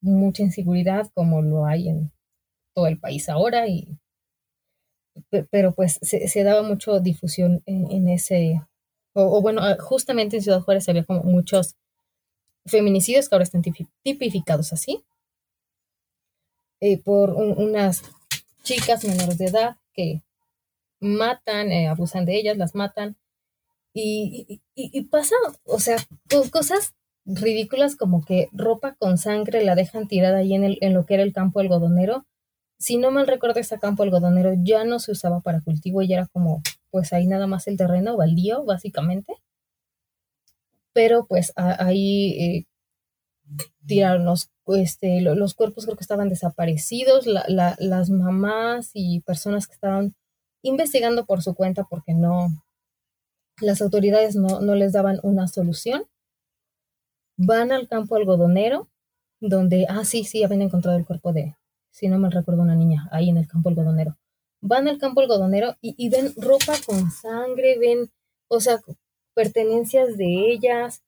Speaker 3: mucha inseguridad como lo hay en todo el país ahora, y, pero pues se, daba mucho difusión en, ese, o, bueno, ah, justamente en Ciudad Juárez había como muchos feminicidios que ahora están tipificados así, eh, por unas chicas menores de edad que matan, eh, abusan de ellas, las matan, y, y, pasa, o sea, cosas ridículas como que ropa con sangre la dejan tirada ahí en, el, en lo que era el campo algodonero. Si no mal recuerdo, ese campo algodonero ya no se usaba para cultivo y era como, pues ahí nada más el terreno baldío, básicamente. Pero pues ahí eh, tiraron los, este, los cuerpos, creo que estaban desaparecidos, las mamás y personas que estaban investigando por su cuenta porque no, las autoridades no, les daban una solución. Van al campo algodonero, donde, ah, sí, sí, habían encontrado el cuerpo de, si no me recuerdo, una niña ahí en el campo algodonero. Van al campo algodonero y, ven ropa con sangre, ven, o sea, pertenencias de ellas,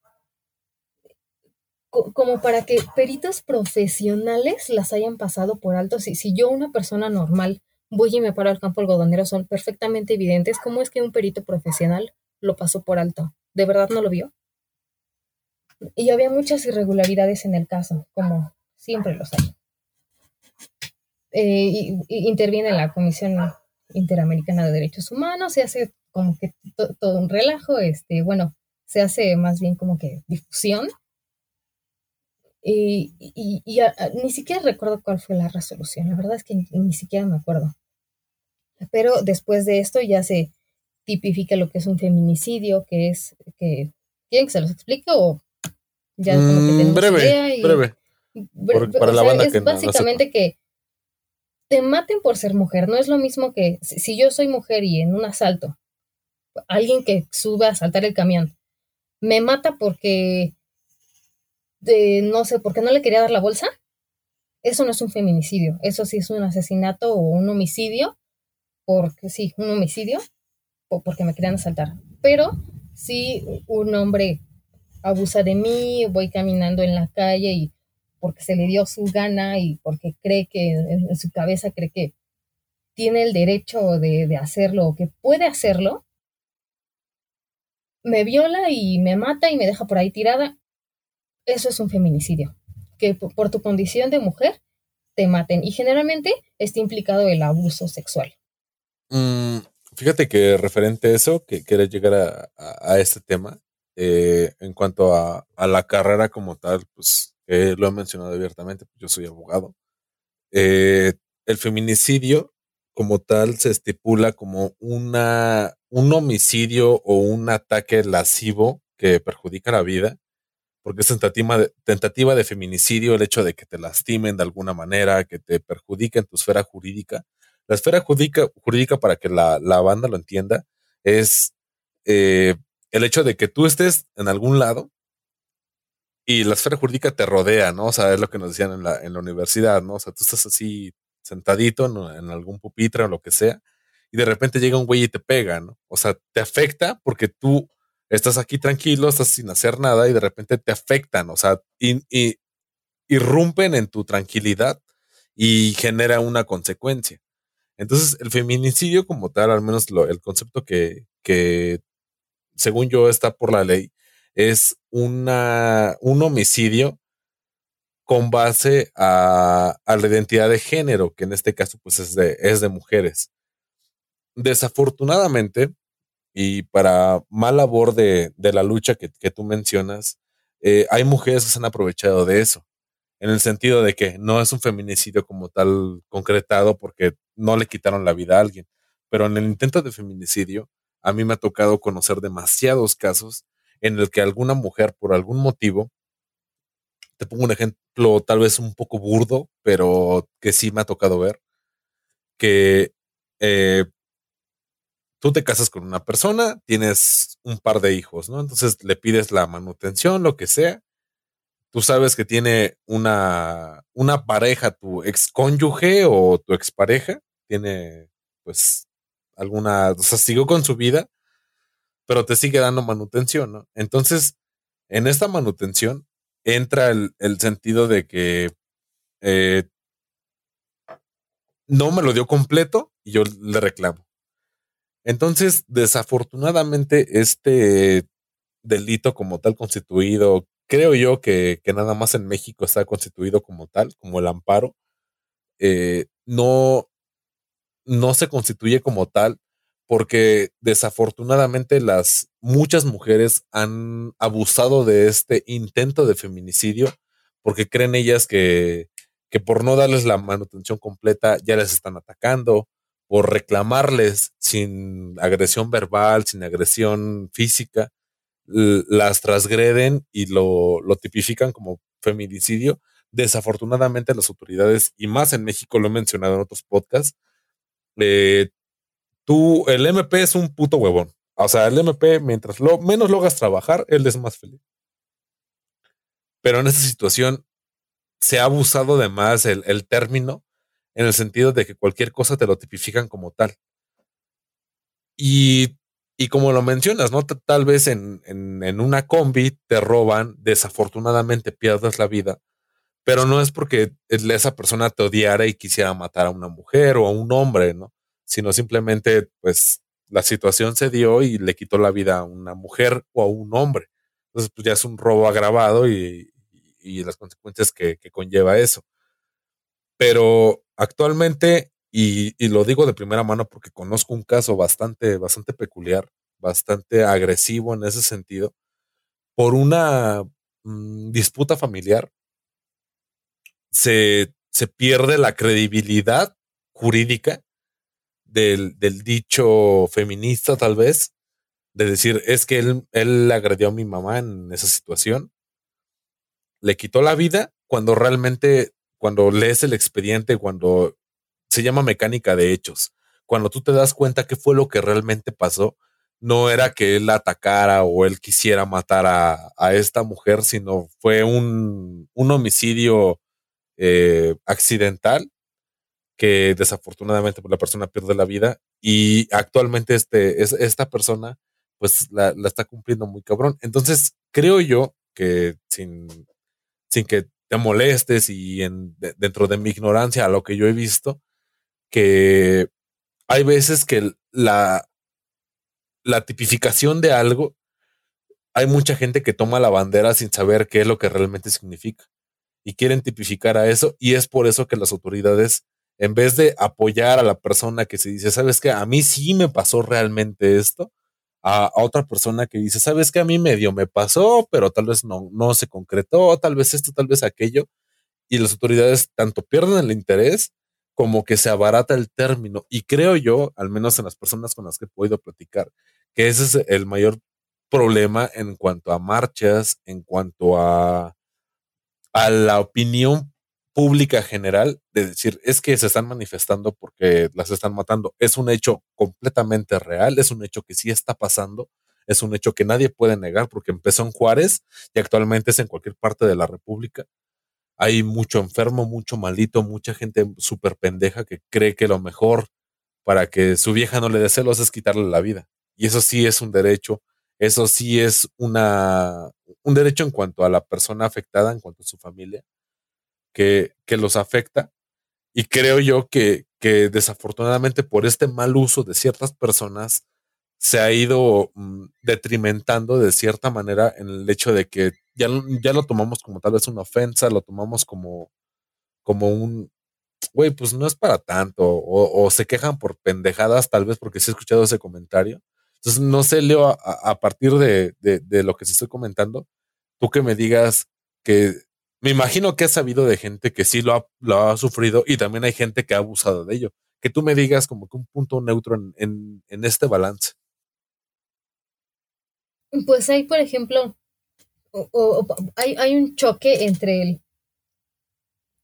Speaker 3: como para que peritos profesionales las hayan pasado por alto. Si, si yo, una persona normal, voy y me paro al campo algodonero, son perfectamente evidentes. ¿Cómo es que un perito profesional lo pasó por alto. ¿De verdad no lo vio? Y había muchas irregularidades en el caso, como siempre los hay. Eh, interviene la Comisión Interamericana de Derechos Humanos, se hace como que todo un relajo, este, bueno, se hace más bien como que difusión. Y, ni siquiera recuerdo cuál fue la resolución, la verdad es que ni siquiera me acuerdo. Pero después de esto ya se, tipifica lo que es un feminicidio, que es que quieren que se los explique o
Speaker 1: ya como que mm, tenemos breve, idea y, breve.
Speaker 3: para la banda es básicamente que te maten por ser mujer. No es lo mismo que si, yo soy mujer y en un asalto, alguien que sube a asaltar el camión me mata porque de, no sé, porque no le quería dar la bolsa. Eso no es un feminicidio, eso sí es un asesinato o un homicidio, porque sí, un homicidio, porque me querían asaltar. Pero si un hombre abusa de mí, voy caminando en la calle y porque se le dio su gana y porque cree que en, su cabeza cree que tiene el derecho de, hacerlo o que puede hacerlo, me viola y me mata y me deja por ahí tirada, eso es un feminicidio. Que por, tu condición de mujer te maten. Y generalmente está implicado el abuso sexual.
Speaker 1: Mm, Fíjate que referente a eso, que quieres llegar a, este tema, eh, en cuanto a, la carrera como tal, pues que lo he mencionado abiertamente, pues yo soy abogado. Eh, el feminicidio como tal se estipula como una, un homicidio o un ataque lascivo que perjudica la vida, porque es tentativa de, tentativa de feminicidio el hecho de que te lastimen de alguna manera, que te perjudiquen tu esfera jurídica la esfera jurídica, para que la, banda lo entienda, es eh, el hecho de que tú estés en algún lado y la esfera jurídica te rodea, ¿no? O sea, es lo que nos decían en la, en la universidad, ¿no? O sea, tú estás así sentadito en, algún pupitre o lo que sea, y de repente llega un güey y te pega, ¿no? O sea, te afecta porque tú estás aquí tranquilo, estás sin hacer nada y de repente te afectan, o sea, y, irrumpen en tu tranquilidad y genera una consecuencia. Entonces, el feminicidio como tal, al menos el concepto que, que, según yo está por la ley, es una, un homicidio con base a, la identidad de género, que en este caso pues es de, es de mujeres. Desafortunadamente, y para mal labor de, la lucha que, tú mencionas, eh, hay mujeres que se han aprovechado de eso, en el sentido de que no es un feminicidio como tal concretado porque no le quitaron la vida a alguien, pero en el intento de feminicidio, a mí me ha tocado conocer demasiados casos en el que alguna mujer, por algún motivo, te pongo un ejemplo tal vez un poco burdo, pero que sí me ha tocado ver, que eh, tú te casas con una persona, tienes un par de hijos, ¿no? Entonces le pides la manutención, lo que sea. Tú sabes que tiene una, una pareja, tu ex cónyuge o tu expareja, tiene pues alguna, o sea, siguió con su vida, pero te sigue dando manutención, ¿no? Entonces, en esta manutención entra el, sentido de que eh, no me lo dio completo y yo le reclamo. Entonces, desafortunadamente, este delito como tal constituido, creo yo que, nada más en México está constituido como tal, como el amparo, eh, no, no se constituye como tal porque desafortunadamente las muchas mujeres han abusado de este intento de feminicidio porque creen ellas que, que por no darles la manutención completa ya les están atacando, por reclamarles sin agresión verbal, sin agresión física, las transgreden y lo, lo tipifican como feminicidio. Desafortunadamente las autoridades, y más en México, lo he mencionado en otros podcasts, eh, tú, el MP es un puto huevón. O sea, el MP, mientras lo, menos logras trabajar, él es más feliz. Pero en esta situación se ha abusado de más el, término en el sentido de que cualquier cosa te lo tipifican como tal. Y, y como lo mencionas, ¿no? Tal vez en, en, una combi te roban, desafortunadamente pierdas la vida, pero no es porque esa persona te odiara y quisiera matar a una mujer o a un hombre, ¿no? sino simplemente pues la situación se dio y le quitó la vida a una mujer o a un hombre. Entonces pues ya es un robo agravado y, las consecuencias que, conlleva eso. Pero actualmente, y, lo digo de primera mano porque conozco un caso bastante, bastante peculiar, bastante agresivo en ese sentido, por una mm, disputa familiar, se, se pierde la credibilidad jurídica del, dicho feminista, tal vez, de decir, es que él, él agredió a mi mamá en esa situación, le quitó la vida cuando realmente, cuando lees el expediente, cuando se llama mecánica de hechos, cuando tú te das cuenta qué fue lo que realmente pasó, no era que él atacara o él quisiera matar a, a esta mujer, sino fue un, un homicidio eh, accidental que desafortunadamente pues, la persona pierde la vida y actualmente este, es, esta persona pues la, está cumpliendo muy cabrón. Entonces creo yo que sin, sin que te molestes y en, dentro de mi ignorancia a lo que yo he visto, que hay veces que la, la tipificación de algo, hay mucha gente que toma la bandera sin saber qué es lo que realmente significa y quieren tipificar a eso y es por eso que las autoridades en vez de apoyar a la persona que se dice, sabes que a mí sí me pasó realmente esto, a, otra persona que dice, sabes que a mí medio me pasó, pero tal vez no, no se concretó, tal vez esto, tal vez aquello, y las autoridades tanto pierden el interés como que se abarata el término. Y creo yo, al menos en las personas con las que he podido platicar, que ese es el mayor problema en cuanto a marchas, en cuanto a, a la opinión pública general de decir es que se están manifestando porque las están matando. Es un hecho completamente real, es un hecho que sí está pasando. es un hecho que nadie puede negar porque empezó en Juárez y actualmente es en cualquier parte de la República. Hay mucho enfermo, mucho maldito, mucha gente súper pendeja que cree que lo mejor para que su vieja no le dé celos es quitarle la vida. Y eso sí es un derecho, eso sí es una, un derecho en cuanto a la persona afectada, en cuanto a su familia, que, que los afecta. Y creo yo que, que desafortunadamente por este mal uso de ciertas personas se ha ido mm, detrimentando de cierta manera en el hecho de que ya, ya lo tomamos como tal vez una ofensa, lo tomamos como, como un, güey, pues no es para tanto, o, se quejan por pendejadas, tal vez porque sí he escuchado ese comentario. Entonces, no sé, Leo, a, partir de, de, lo que se estoy comentando, tú que me digas que me imagino que has sabido de gente que sí lo ha, lo ha sufrido y también hay gente que ha abusado de ello. Que tú me digas como que un punto neutro en, en este balance.
Speaker 3: Pues hay, por ejemplo, o, hay, hay, un choque entre el...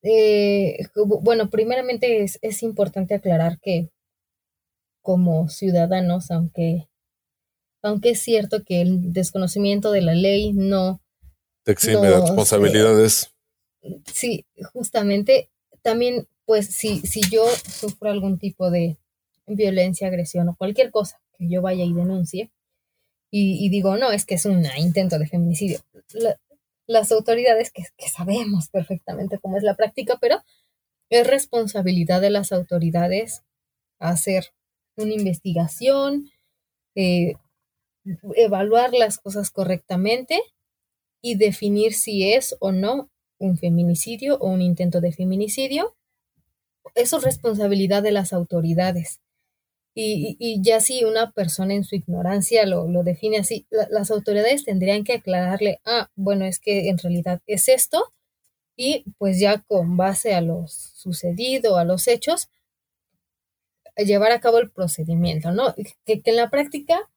Speaker 3: Eh, bueno, primeramente es, es, importante aclarar que como ciudadanos, aunque, aunque es cierto que el desconocimiento de la ley no...
Speaker 1: Te exime de responsabilidades.
Speaker 3: sí, justamente, también, pues si, si yo sufro algún tipo de violencia, agresión o cualquier cosa que yo vaya y denuncie, y, digo, no, es que es un intento de feminicidio. las autoridades, que, sabemos perfectamente cómo es la práctica, pero es responsabilidad de las autoridades hacer una investigación, eh, evaluar las cosas correctamente y definir si es o no un feminicidio o un intento de feminicidio. Eso es responsabilidad de las autoridades. Y, ya si una persona en su ignorancia lo, define así, las autoridades tendrían que aclararle, ah, bueno, es que en realidad es esto, y pues ya con base a lo sucedido, a los hechos, llevar a cabo el procedimiento, ¿no? Que, en la práctica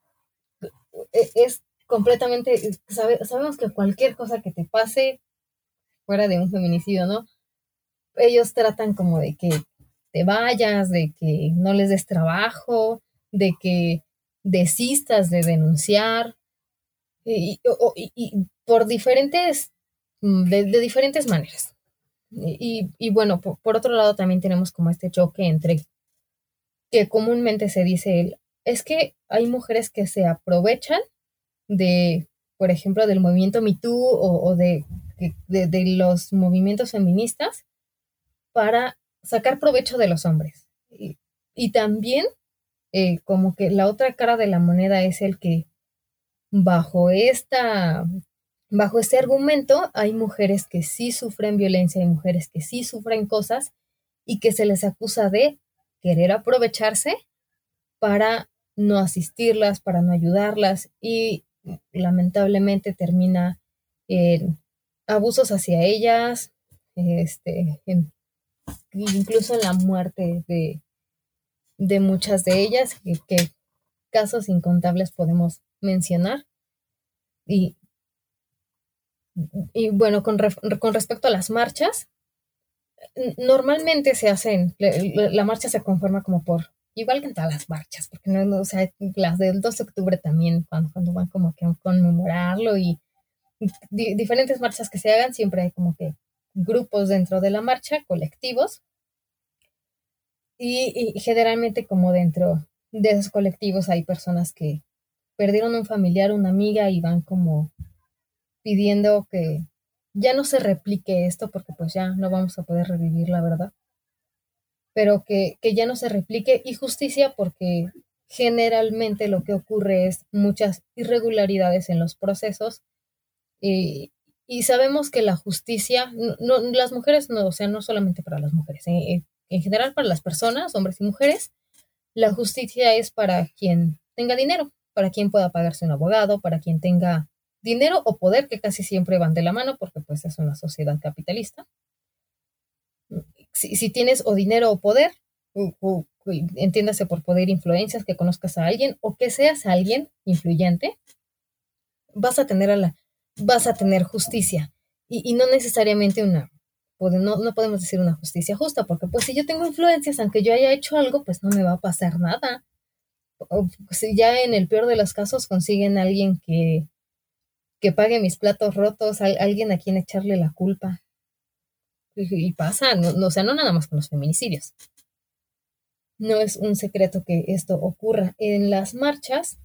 Speaker 3: e, es completamente, sabemos que cualquier cosa que te pase fuera de un feminicidio, ¿no? Ellos tratan como de que te vayas, de que no les des trabajo, de que desistas de denunciar, y, por diferentes, mm, de, diferentes maneras. Y, bueno, por, otro lado también tenemos como este choque entre que comúnmente se dice, es que hay mujeres que se aprovechan de, por ejemplo, del movimiento MeToo o, o de, de los movimientos feministas para sacar provecho de los hombres. Y, también eh, como que la otra cara de la moneda es el que bajo esta bajo este argumento hay mujeres que sí sufren violencia, hay mujeres que sí sufren cosas y que se les acusa de querer aprovecharse para no asistirlas, para no ayudarlas y lamentablemente termina en abusos hacia ellas, este, en incluso en la muerte de, de muchas de ellas, que, casos incontables podemos mencionar. Y, y bueno, con, con, respecto a las marchas, normalmente se hacen, la, marcha se conforma como por, igual que en todas las marchas, porque no, o sea, las del 2 de octubre también, cuando, cuando van como que a conmemorarlo y diferentes marchas que se hagan, siempre hay como que grupos dentro de la marcha, colectivos, y, generalmente como dentro de esos colectivos hay personas que perdieron un familiar, una amiga y van como pidiendo que ya no se replique esto porque pues ya no vamos a poder revivir la verdad, pero que, que ya no se replique y justicia porque generalmente lo que ocurre es muchas irregularidades en los procesos y, y sabemos que la justicia, no, las mujeres, no, o sea, no solamente para las mujeres, eh, en general para las personas, hombres y mujeres, la justicia es para quien tenga dinero, para quien pueda pagarse un abogado, para quien tenga dinero o poder, que casi siempre van de la mano, porque pues es una sociedad capitalista. Si, tienes o dinero o poder, entiéndase por poder influencias, que conozcas a alguien o que seas alguien influyente, vas a tener a la, vas a tener justicia y, no necesariamente una, no, no podemos decir una justicia justa, porque pues si yo tengo influencias, aunque yo haya hecho algo, pues no me va a pasar nada. si ya en el peor de los casos consiguen a alguien que, que pague mis platos rotos, a, alguien a quien echarle la culpa. Y, pasa, no, o sea, no nada más con los feminicidios. No es un secreto que esto ocurra. En las marchas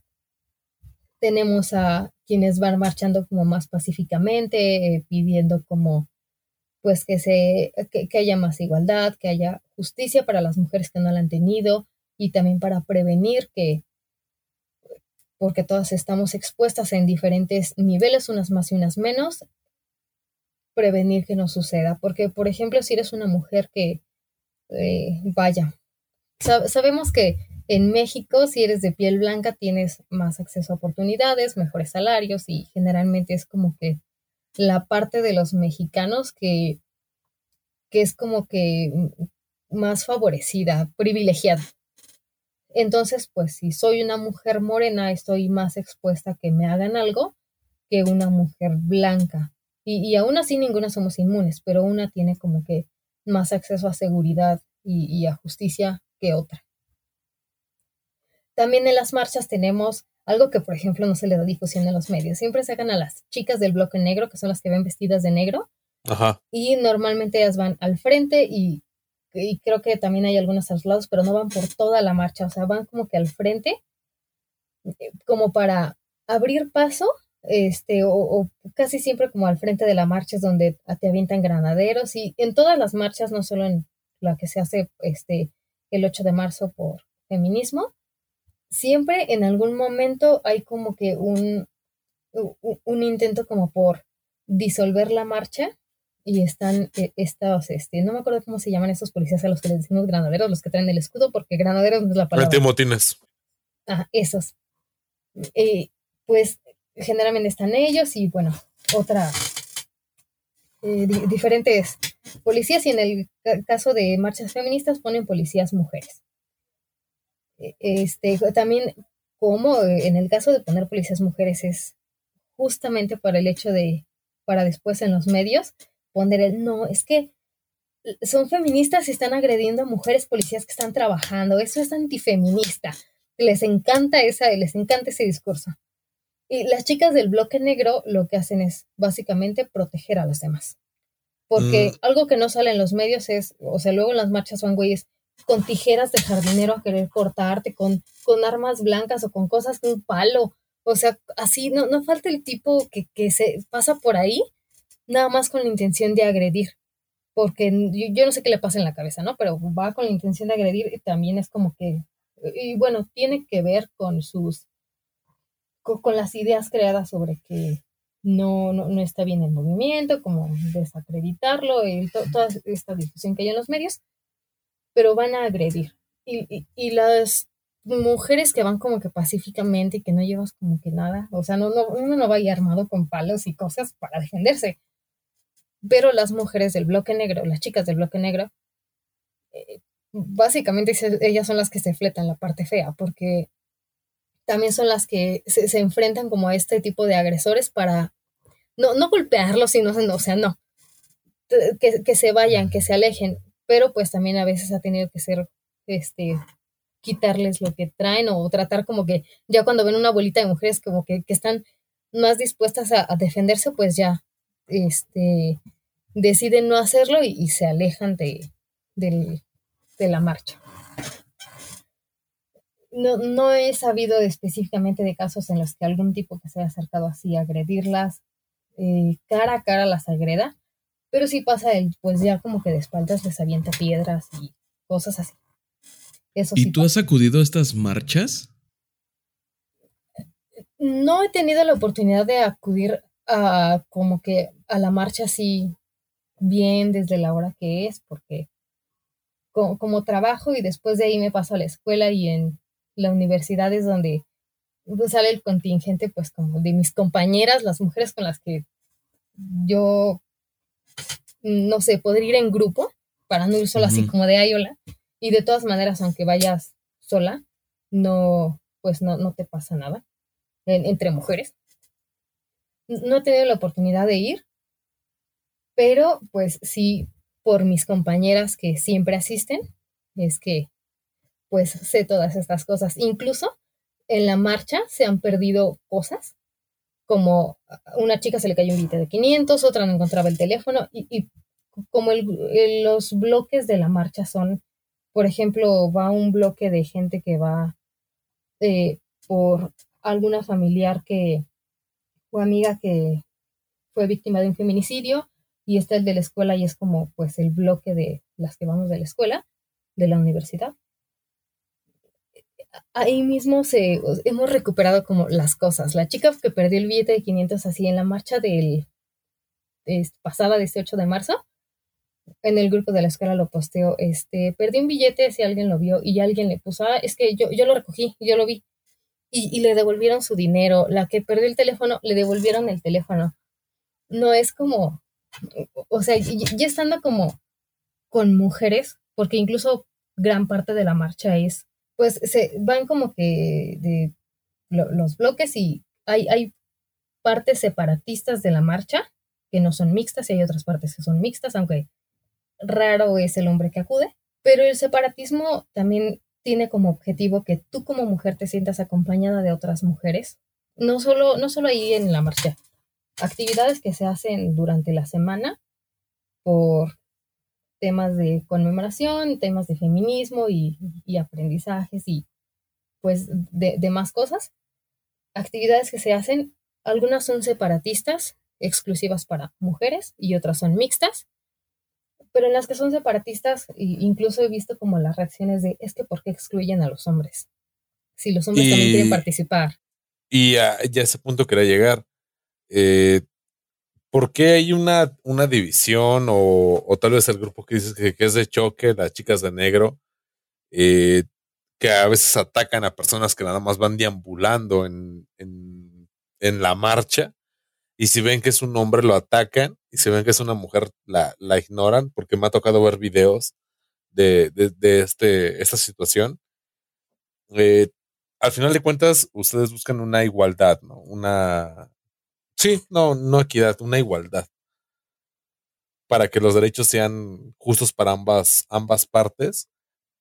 Speaker 3: tenemos a quienes van marchando como más pacíficamente, eh, pidiendo como pues que se que, haya más igualdad, que haya justicia para las mujeres que no la han tenido y también para prevenir que porque todas estamos expuestas en diferentes niveles, unas más y unas menos, prevenir que no suceda. Porque, por ejemplo, si eres una mujer que, eh, vaya, sabemos que en México, si eres de piel blanca, tienes más acceso a oportunidades, mejores salarios y generalmente es como que la parte de los mexicanos que, que es como que más favorecida, privilegiada. Entonces, pues si soy una mujer morena, estoy más expuesta a que me hagan algo que una mujer blanca. Y, y aún así ninguna somos inmunes, pero una tiene como que más acceso a seguridad y, y a justicia que otra. También en las marchas tenemos algo que, por ejemplo, no se le da difusión en los medios. Siempre sacan a las chicas del bloque negro, que son las que ven vestidas de negro. Ajá. Y normalmente ellas van al frente y, creo que también hay algunas a los lados, pero no van por toda la marcha. O sea, van como que al frente, eh, como para abrir paso, este, o, casi siempre como al frente de la marcha es donde te avientan granaderos. Y en todas las marchas, no solo en la que se hace este, el 8 de marzo por feminismo, siempre en algún momento hay como que un, un intento como por disolver la marcha y están eh, estos, este, no me acuerdo cómo se llaman esos policías a los que les decimos granaderos, los que traen el escudo, porque granaderos no es la palabra.
Speaker 1: Motines.
Speaker 3: Ah, esos. Eh, pues generalmente están ellos y bueno, otra, eh, diferentes policías y en el caso de marchas feministas ponen policías mujeres. Este, también como en el caso de poner policías mujeres es justamente para el hecho de, para después en los medios, poner el, no, es que son feministas y están agrediendo a mujeres policías que están trabajando, eso es antifeminista, les encanta esa, les encanta ese discurso. Y las chicas del bloque negro lo que hacen es básicamente proteger a los demás. Porque mm. algo que no sale en los medios es, o sea, luego en las marchas van güeyes, con tijeras de jardinero a querer cortarte, con, con armas blancas o con cosas con un palo. O sea, así no, no falta el tipo que, que se pasa por ahí nada más con la intención de agredir. Porque yo, no sé qué le pasa en la cabeza, ¿no? Pero va con la intención de agredir y también es como que, y bueno, tiene que ver con sus, con, las ideas creadas sobre que no, no, no, está bien el movimiento, como desacreditarlo, y toda esta discusión que hay en los medios pero van a agredir. Y, y, las mujeres que van como que pacíficamente y que no llevas como que nada, o sea, no, no, uno no va a ir armado con palos y cosas para defenderse. Pero las mujeres del bloque negro, las chicas del bloque negro, eh, básicamente ellas son las que se fletan la parte fea, porque también son las que se, se enfrentan como a este tipo de agresores para no, no golpearlos, sino, o sea, no, que, que se vayan, que se alejen pero pues también a veces ha tenido que ser, este, quitarles lo que traen o tratar como que ya cuando ven una bolita de mujeres como que, están más dispuestas a, defenderse, pues ya, este, deciden no hacerlo y, se alejan de, de, la marcha. No, no he sabido específicamente de casos en los que algún tipo que se haya acercado así a agredirlas, eh, cara a cara las agreda, pero sí pasa el, pues ya como que de espaldas les avienta piedras y cosas así.
Speaker 2: Eso ¿Y tú has acudido a estas marchas?
Speaker 3: No he tenido la oportunidad de acudir a como que a la marcha así bien desde la hora que es, porque como, trabajo y después de ahí me paso a la escuela y en la universidad es donde pues, sale el contingente, pues como de mis compañeras, las mujeres con las que yo no sé, poder ir en grupo para no ir sola así como de Ayola. Y de todas maneras, aunque vayas sola, no, pues no, no te pasa nada entre mujeres. No he tenido la oportunidad de ir, pero pues sí, por mis compañeras que siempre asisten, es que pues sé todas estas cosas. Incluso en la marcha se han perdido cosas, como una chica se le cayó un billete de 500, otra no encontraba el teléfono, y, como los bloques de la marcha son, por ejemplo, va un bloque de gente que va eh, por alguna familiar que o amiga que fue víctima de un feminicidio y está el de la escuela y es como pues el bloque de las que vamos de la escuela, de la universidad. Ahí mismo se, hemos recuperado como las cosas. La chica que perdió el billete de 500 así en la marcha del pasada 18 de marzo, en el grupo de la escuela lo posteo, este, perdí un billete si alguien lo vio y alguien le puso, ah, es que yo, yo lo recogí, yo lo vi y, le devolvieron su dinero. La que perdió el teléfono, le devolvieron el teléfono. No es como, o sea, ya estando como con mujeres, porque incluso gran parte de la marcha es, pues se van como que de los bloques y hay, hay partes separatistas de la marcha que no son mixtas y hay otras partes que son mixtas, aunque raro es el hombre que acude. Pero el separatismo también tiene como objetivo que tú como mujer te sientas acompañada de otras mujeres, no solo, no solo ahí en la marcha, actividades que se hacen durante la semana por temas de conmemoración, temas de feminismo y, aprendizajes y pues de, de, más cosas. Actividades que se hacen, algunas son separatistas, exclusivas para mujeres y otras son mixtas pero en las que son separatistas, incluso he visto como las reacciones de, es que ¿por qué excluyen a los hombres? Si los hombres también quieren participar.
Speaker 1: Y a, ya a ese punto quería llegar. Eh, ¿Por qué hay una, una división o, tal vez el grupo que dices que, es de choque, las chicas de negro, eh, que a veces atacan a personas que nada más van deambulando en, en, en la marcha? y si ven que es un hombre lo atacan y si ven que es una mujer la, la ignoran porque me ha tocado ver videos de, de, este, esta situación. Eh, al final de cuentas, ustedes buscan una igualdad, ¿no? Una... Sí, no, no equidad, una igualdad. Para que los derechos sean justos para ambas, ambas partes,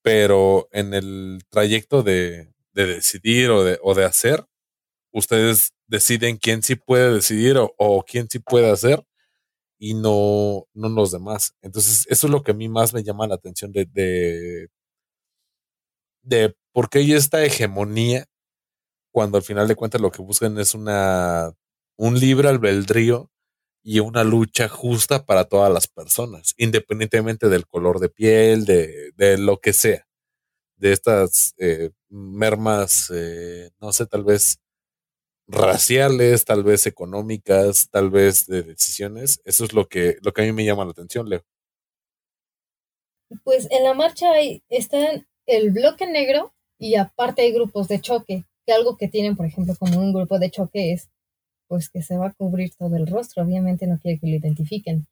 Speaker 1: pero en el trayecto de, de decidir o de, o de hacer, ustedes deciden quién sí puede decidir o, quién sí puede hacer y no, no los demás. Entonces, eso es lo que a mí más me llama la atención de, de, de por qué hay esta hegemonía cuando al final de cuentas lo que buscan es una, un libre albedrío y una lucha justa para todas las personas, independientemente del color de piel, de, de lo que sea, de estas eh, mermas, eh, no sé, tal vez raciales, tal vez económicas, tal vez de decisiones. Eso es lo que, lo que a mí me llama la atención, Leo.
Speaker 3: Pues en la marcha hay, está el bloque negro y aparte hay grupos de choque, que algo que tienen, por ejemplo, como un grupo de choque es pues que se va a cubrir todo el rostro, obviamente no quiere que lo identifiquen.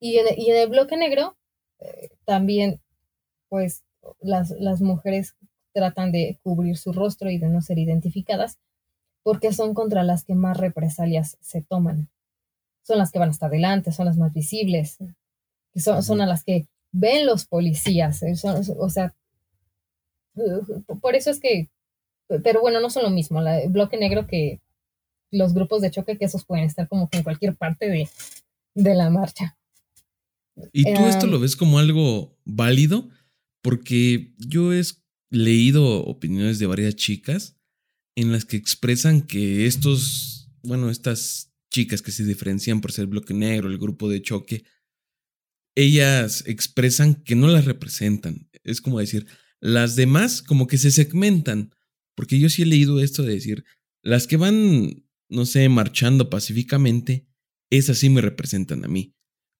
Speaker 3: Y en, y en el bloque negro eh, también, pues las, las mujeres tratan de cubrir su rostro y de no ser identificadas, porque son contra las que más represalias se toman. Son las que van hasta adelante, son las más visibles, son, son a las que ven los policías. Eh, o sea, por eso es que, pero bueno, no son lo mismo. el bloque negro que los grupos de choque, que esos pueden estar como que en cualquier parte de, de la marcha.
Speaker 2: ¿Y tú esto lo ves como algo válido? Porque yo he leído opiniones de varias chicas en las que expresan que estos, bueno, estas chicas que se diferencian por ser bloque negro, el grupo de choque, ellas expresan que no las representan. Es como decir, las demás como que se segmentan, porque yo sí he leído esto de decir, las que van, no sé, marchando pacíficamente, esas sí me representan a mí.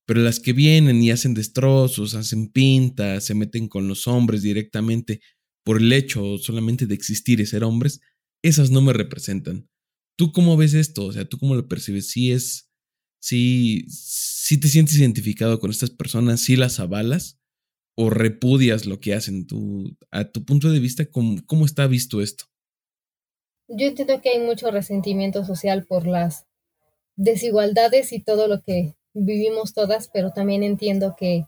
Speaker 2: Pero las que vienen y hacen destrozos, hacen pintas, se meten con los hombres directamente por el hecho solamente de existir y ser hombres, esas no me representan. ¿Tú cómo ves esto? O sea, ¿tú cómo lo percibes? Si es, si, si te sientes identificado con estas personas, si las avalas o repudias lo que hacen. Tú, a tu punto de vista, ¿cómo, ¿cómo está visto esto?
Speaker 3: Yo entiendo que hay mucho resentimiento social por las desigualdades y todo lo que vivimos todas, pero también entiendo que,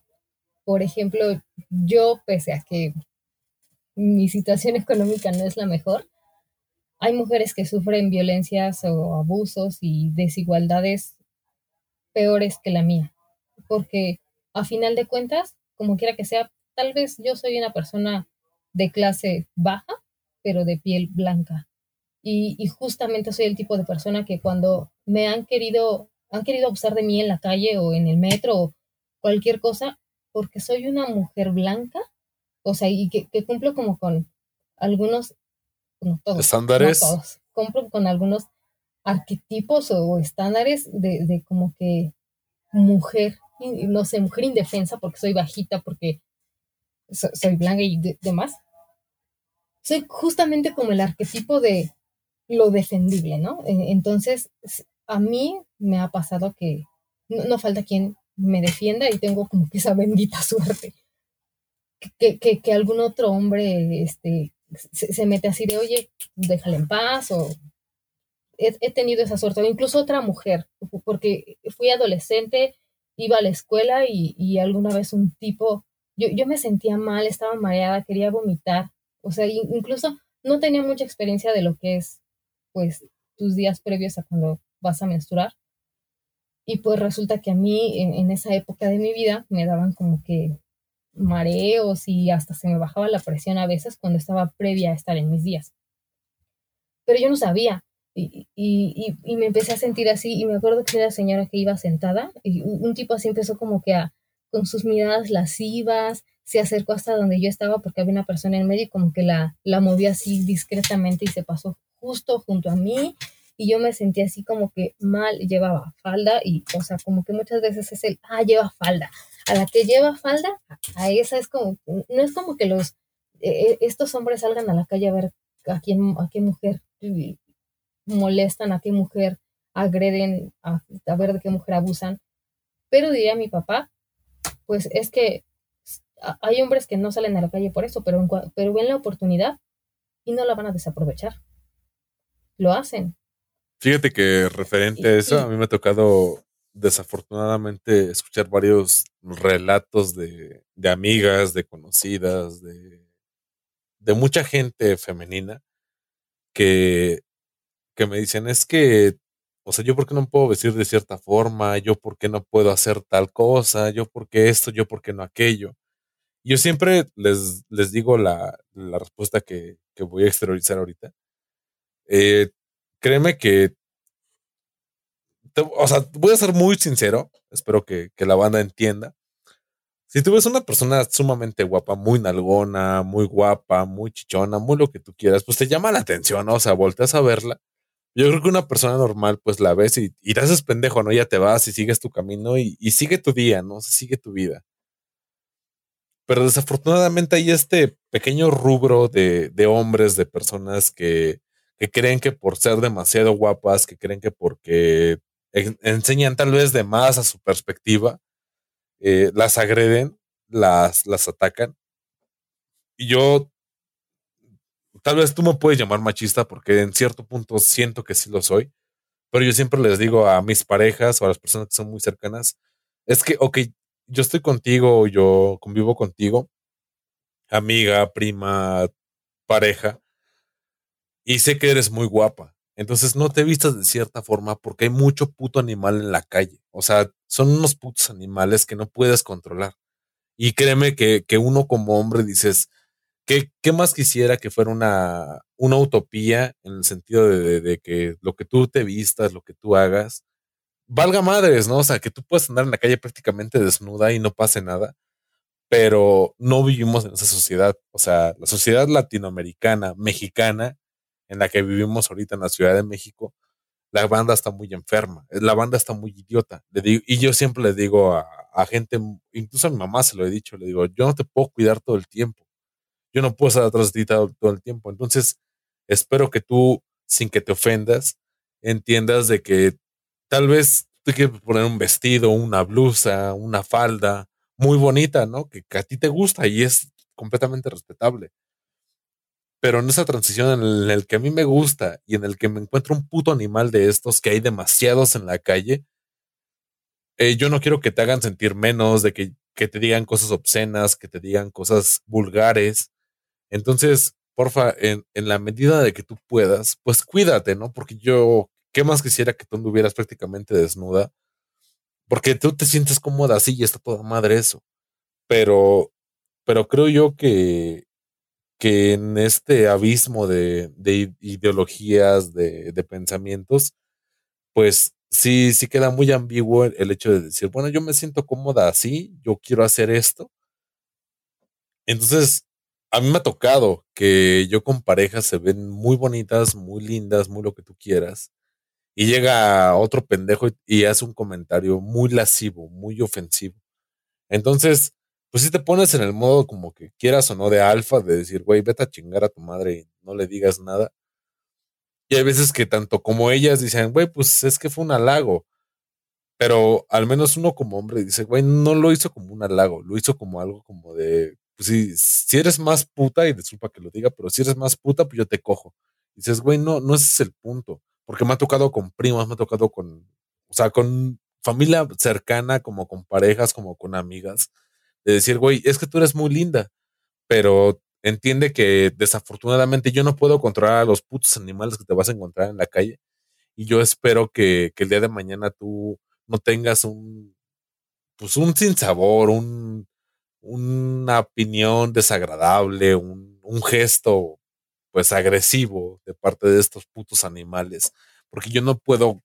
Speaker 3: por ejemplo, yo, pese a que mi situación económica no es la mejor, hay mujeres que sufren violencias o abusos y desigualdades peores que la mía, porque a final de cuentas, como quiera que sea, tal vez yo soy una persona de clase baja, pero de piel blanca. Y, justamente soy el tipo de persona que cuando me han querido, han querido abusar de mí en la calle o en el metro o cualquier cosa, porque soy una mujer blanca, o sea, y que, cumplo como con algunos, no todos,
Speaker 1: estándares.
Speaker 3: cumplo con algunos arquetipos o, estándares de, como que mujer, no sé, mujer indefensa porque soy bajita, porque soy blanca y demás. Soy justamente como el arquetipo de lo defendible, ¿no? E, entonces, a mí me ha pasado que no, falta quien me defienda y tengo como que esa bendita suerte. Que, que, algún otro hombre este, se, mete así de, oye, déjale en paz, o he, tenido esa suerte, o incluso otra mujer, porque fui adolescente, iba a la escuela y, y alguna vez un tipo, yo, yo, me sentía mal, estaba mareada, quería vomitar, o sea, incluso no tenía mucha experiencia de lo que es pues tus días previos a cuando vas a menstruar. Y pues resulta que a mí en, esa época de mi vida me daban como que mareos y hasta se me bajaba la presión a veces cuando estaba previa a estar en mis días. Pero yo no sabía y, y, y, me empecé a sentir así y me acuerdo que era señora que iba sentada y un tipo así empezó como que a, con sus miradas lascivas, se acercó hasta donde yo estaba porque había una persona en medio y como que la, la movió así discretamente y se pasó justo junto a mí y yo me sentía así como que mal llevaba falda y, o sea, como que muchas veces es el, ah, lleva falda. A la que lleva falda, a esa es como, no es como que los, eh, eh, estos hombres salgan a la calle a ver a quién, a qué mujer molestan, a qué mujer agreden, a, a ver de qué mujer abusan. Pero diría mi papá, pues es que hay hombres que no salen a la calle por eso, pero, pero ven la oportunidad y no la van a desaprovechar lo hacen.
Speaker 1: Fíjate que referente a eso, a mí me ha tocado desafortunadamente escuchar varios relatos de, amigas, de conocidas, de, de, mucha gente femenina que, que me dicen, es que, o sea, yo por qué no puedo vestir de cierta forma, yo por qué no puedo hacer tal cosa, yo por qué esto, yo por qué no aquello. Yo siempre les, les digo la, la respuesta que, que voy a exteriorizar ahorita eh, créeme que, o sea, voy a ser muy sincero, espero que, la banda entienda. Si tú ves una persona sumamente guapa, muy nalgona, muy guapa, muy chichona, muy lo que tú quieras, pues te llama la atención, ¿no? O sea, volteas a verla. Yo creo que una persona normal, pues la ves y, y te haces pendejo, ¿no? Ya te vas y sigues tu camino y, sigue tu día, ¿no? sigue tu vida. Pero desafortunadamente hay este pequeño rubro de, de hombres, de personas que, que creen que por ser demasiado guapas, que creen que porque enseñan tal vez de más a su perspectiva, eh, las agreden, las, las atacan. Y yo, tal vez tú me puedes llamar machista porque en cierto punto siento que sí lo soy, pero yo siempre les digo a mis parejas o a las personas que son muy cercanas, es que, ok, yo estoy contigo, yo convivo contigo, amiga, prima, pareja, y sé que eres muy guapa. Entonces no te vistas de cierta forma porque hay mucho puto animal en la calle. O sea, son unos putos animales que no puedes controlar. Y créeme que, que uno como hombre dices, ¿qué, ¿qué, más quisiera que fuera una, una utopía en el sentido de, de, que lo que tú te vistas, lo que tú hagas, valga madres, ¿no? O sea, que tú puedas andar en la calle prácticamente desnuda y no pase nada. Pero no vivimos en esa sociedad. O sea, la sociedad latinoamericana, mexicana, en la que vivimos ahorita en la Ciudad de México, la banda está muy enferma, la banda está muy idiota. Y yo siempre le digo a, gente, incluso a mi mamá se lo he dicho, le digo, yo no te puedo cuidar todo el tiempo, yo no puedo estar atrás de ti todo, el tiempo. Entonces, espero que tú, sin que te ofendas, entiendas de que tal vez te quieres poner un vestido, una blusa, una falda muy bonita, ¿no? Que a ti te gusta y es completamente respetable pero en esa transición en el que a mí me gusta y en el que me encuentro un puto animal de estos que hay demasiados en la calle, eh, yo no quiero que te hagan sentir menos, de que, que te digan cosas obscenas, que te digan cosas vulgares. Entonces, porfa, en, en la medida de que tú puedas, pues cuídate, ¿no? Porque yo, ¿qué más quisiera que tú anduvieras prácticamente desnuda? Porque tú te sientes cómoda así y está toda madre eso. Pero, pero creo yo que, que en este abismo de, de ideologías, de, de, pensamientos, pues sí, sí queda muy ambiguo el, hecho de decir, bueno, yo me siento cómoda así, yo quiero hacer esto. Entonces, a mí me ha tocado que yo con parejas se ven muy bonitas, muy lindas, muy lo que tú quieras. Y llega otro pendejo y, y hace un comentario muy lascivo, muy ofensivo. Entonces, pues si te pones en el modo como que quieras o no de alfa, de decir, güey, vete a chingar a tu madre y no le digas nada. Y hay veces que tanto como ellas dicen, güey, pues es que fue un halago. Pero al menos uno como hombre dice, güey, no lo hizo como un halago, lo hizo como algo como de, pues si, si eres más puta, y disculpa que lo diga, pero si eres más puta, pues yo te cojo. Dices, güey, no, no ese es el punto. Porque me ha tocado con primas, me ha tocado con, o sea, con familia cercana, como con parejas, como con amigas de decir, güey, es que tú eres muy linda, pero entiende que desafortunadamente yo no puedo controlar a los putos animales que te vas a encontrar en la calle. Y yo espero que, que el día de mañana tú no tengas un, pues un sinsabor, un, una opinión desagradable, un, un gesto pues agresivo de parte de estos putos animales. Porque yo no puedo,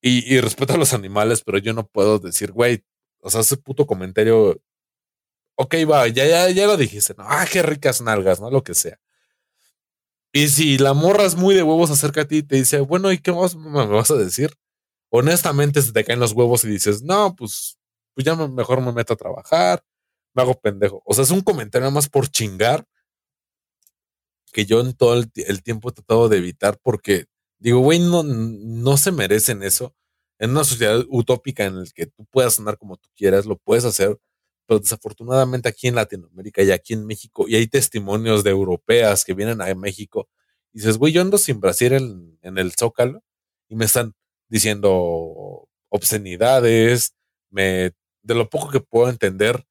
Speaker 1: y, y respeto a los animales, pero yo no puedo decir, güey, o sea, ese puto comentario. Ok, va, ya, ya, ya lo dijiste, ¿no? Ah, qué ricas nalgas, ¿no? Lo que sea. Y si la morra es muy de huevos acerca a ti y te dice, bueno, ¿y qué más me vas a decir? Honestamente, se te caen los huevos y dices, no, pues, pues ya mejor me meto a trabajar, me hago pendejo. O sea, es un comentario más por chingar que yo en todo el, el tiempo he tratado de evitar porque digo, güey, no, no se merecen eso en una sociedad utópica en la que tú puedas andar como tú quieras, lo puedes hacer, pero desafortunadamente aquí en Latinoamérica y aquí en México, y hay testimonios de europeas que vienen a México, y dices, güey, yo ando sin Brasil en, en el Zócalo y me están diciendo obscenidades, me, de lo poco que puedo entender,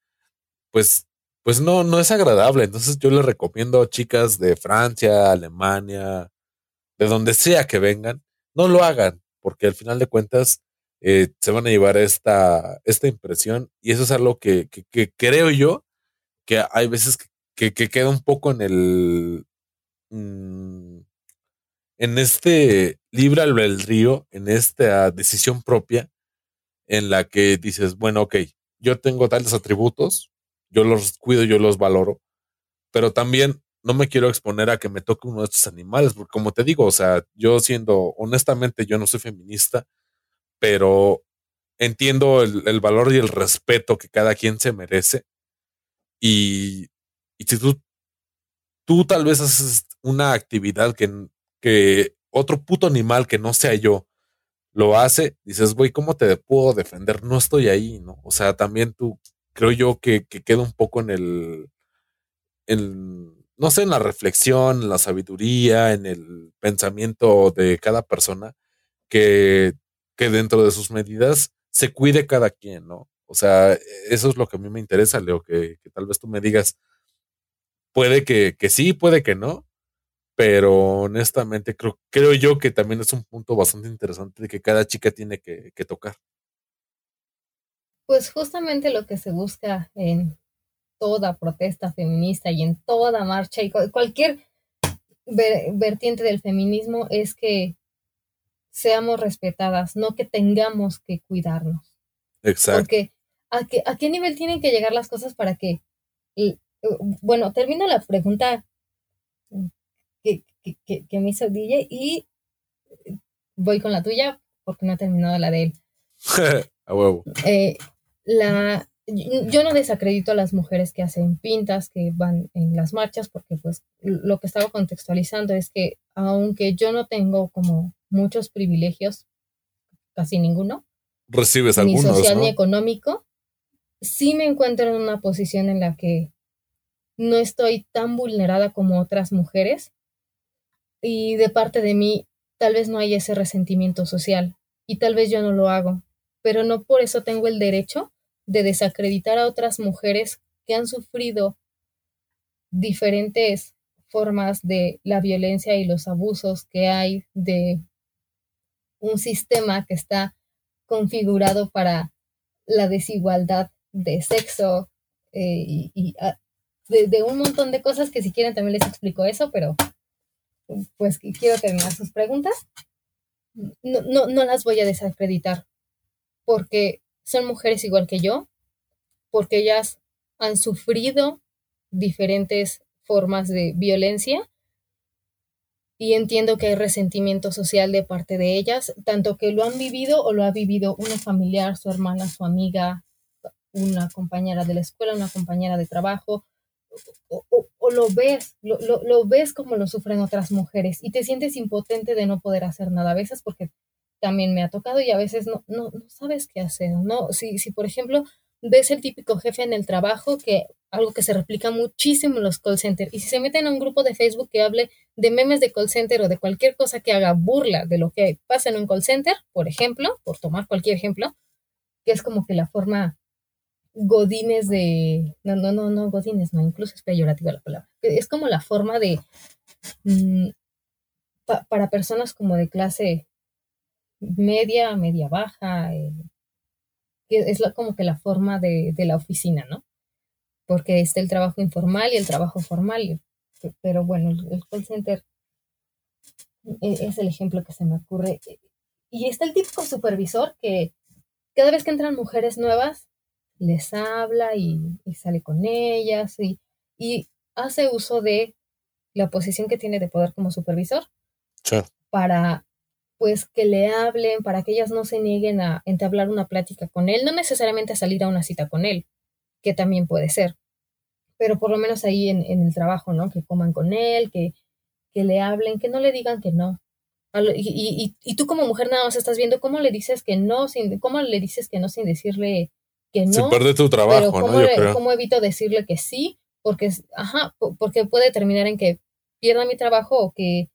Speaker 1: pues, pues no, no es agradable. Entonces yo les recomiendo a chicas de Francia, Alemania, de donde sea que vengan, no lo hagan porque al final de cuentas eh, se van a llevar esta, esta impresión y eso es algo que, que, creo yo que hay veces que, que, queda un poco en el... Mmm, en este libre albedrío, en esta decisión propia, en la que dices, bueno, ok, yo tengo tales atributos, yo los cuido, yo los valoro, pero también no me quiero exponer a que me toque uno de estos animales, porque como te digo, o sea, yo siendo, honestamente, yo no soy feminista, pero entiendo el, valor y el respeto que cada quien se merece. Y, y si tú, tú tal vez haces una actividad que, que otro puto animal que no sea yo lo hace, dices, güey, ¿cómo te puedo defender? No estoy ahí, ¿no? O sea, también tú, creo yo que, que queda un poco en el, no sé, en la reflexión, en la sabiduría, en el pensamiento de cada persona, que, que dentro de sus medidas se cuide cada quien, ¿no? O sea, eso es lo que a mí me interesa, Leo, que, que tal vez tú me digas, puede que, que, sí, puede que no, pero honestamente creo, creo yo que también es un punto bastante interesante de que cada chica tiene que, que tocar.
Speaker 3: Pues justamente lo que se busca en toda protesta feminista y en toda marcha y cualquier vertiente del feminismo es que seamos respetadas, no que tengamos que cuidarnos.
Speaker 1: Exacto.
Speaker 3: Porque ¿a qué, a qué nivel tienen que llegar las cosas para que... bueno, termino la pregunta que, que, que, me hizo DJ y voy con la tuya porque no he terminado la de él.
Speaker 1: a huevo.
Speaker 3: Eh, la, yo no desacredito a las mujeres que hacen pintas, que van en las marchas, porque pues lo que estaba contextualizando es que aunque yo no tengo como muchos privilegios, casi ninguno,
Speaker 1: recibes
Speaker 3: ni
Speaker 1: algunos,
Speaker 3: social
Speaker 1: ¿no?
Speaker 3: ni económico, sí me encuentro en una posición en la que no estoy tan vulnerada como otras mujeres y de parte de mí tal vez no hay ese resentimiento social y tal vez yo no lo hago, pero no por eso tengo el derecho de desacreditar a otras mujeres que han sufrido diferentes formas de la violencia y los abusos que hay de un sistema que está configurado para la desigualdad de sexo eh, y, ah, de, un montón de cosas que si quieren también les explico eso, pero pues quiero terminar sus preguntas. No, no, no las voy a desacreditar porque son mujeres igual que yo, porque ellas han sufrido diferentes formas de violencia. Y entiendo que hay resentimiento social de parte de ellas, tanto que lo han vivido o lo ha vivido una familiar, su hermana, su amiga, una compañera de la escuela, una compañera de trabajo, o, lo ves, lo, lo, ves como lo sufren otras mujeres y te sientes impotente de no poder hacer nada. A veces porque también me ha tocado y a veces no, no, no sabes qué hacer, ¿no? Si, si, por ejemplo, ves el típico jefe en el trabajo, que algo que se replica muchísimo en los call centers, y si se meten a un grupo de Facebook que hable de memes de call center o de cualquier cosa que haga burla de lo que pasa en un call center, por ejemplo, por tomar cualquier ejemplo, que es como que la forma godines de... No, no, no, no, godines, no, incluso es peyorativa la palabra. Es como la forma de... Mm, para personas como de clase media, media baja, eh, es como que la forma de, la oficina, ¿no? Porque está el trabajo informal y el trabajo formal. Pero bueno, el, call center e, es el ejemplo que se me ocurre. Y está el típico supervisor que cada vez que entran mujeres nuevas, les habla y, sale con ellas y, y, hace uso de la posición que tiene de poder como supervisor para pues que le hablen, para que ellas no se nieguen a entablar una plática con él, no necesariamente a salir a una cita con él, que también puede ser, pero por lo menos ahí en, el trabajo, ¿no? Que coman con él, que, que le hablen, que no le digan que no. Y, y, tú como mujer nada más estás viendo cómo le dices que no, sin, cómo le dices que no sin decirle que no.
Speaker 1: Sin perder tu trabajo,
Speaker 3: ¿cómo, ¿cómo evito decirle que sí? Porque, ajá, porque puede terminar en que pierda mi trabajo o que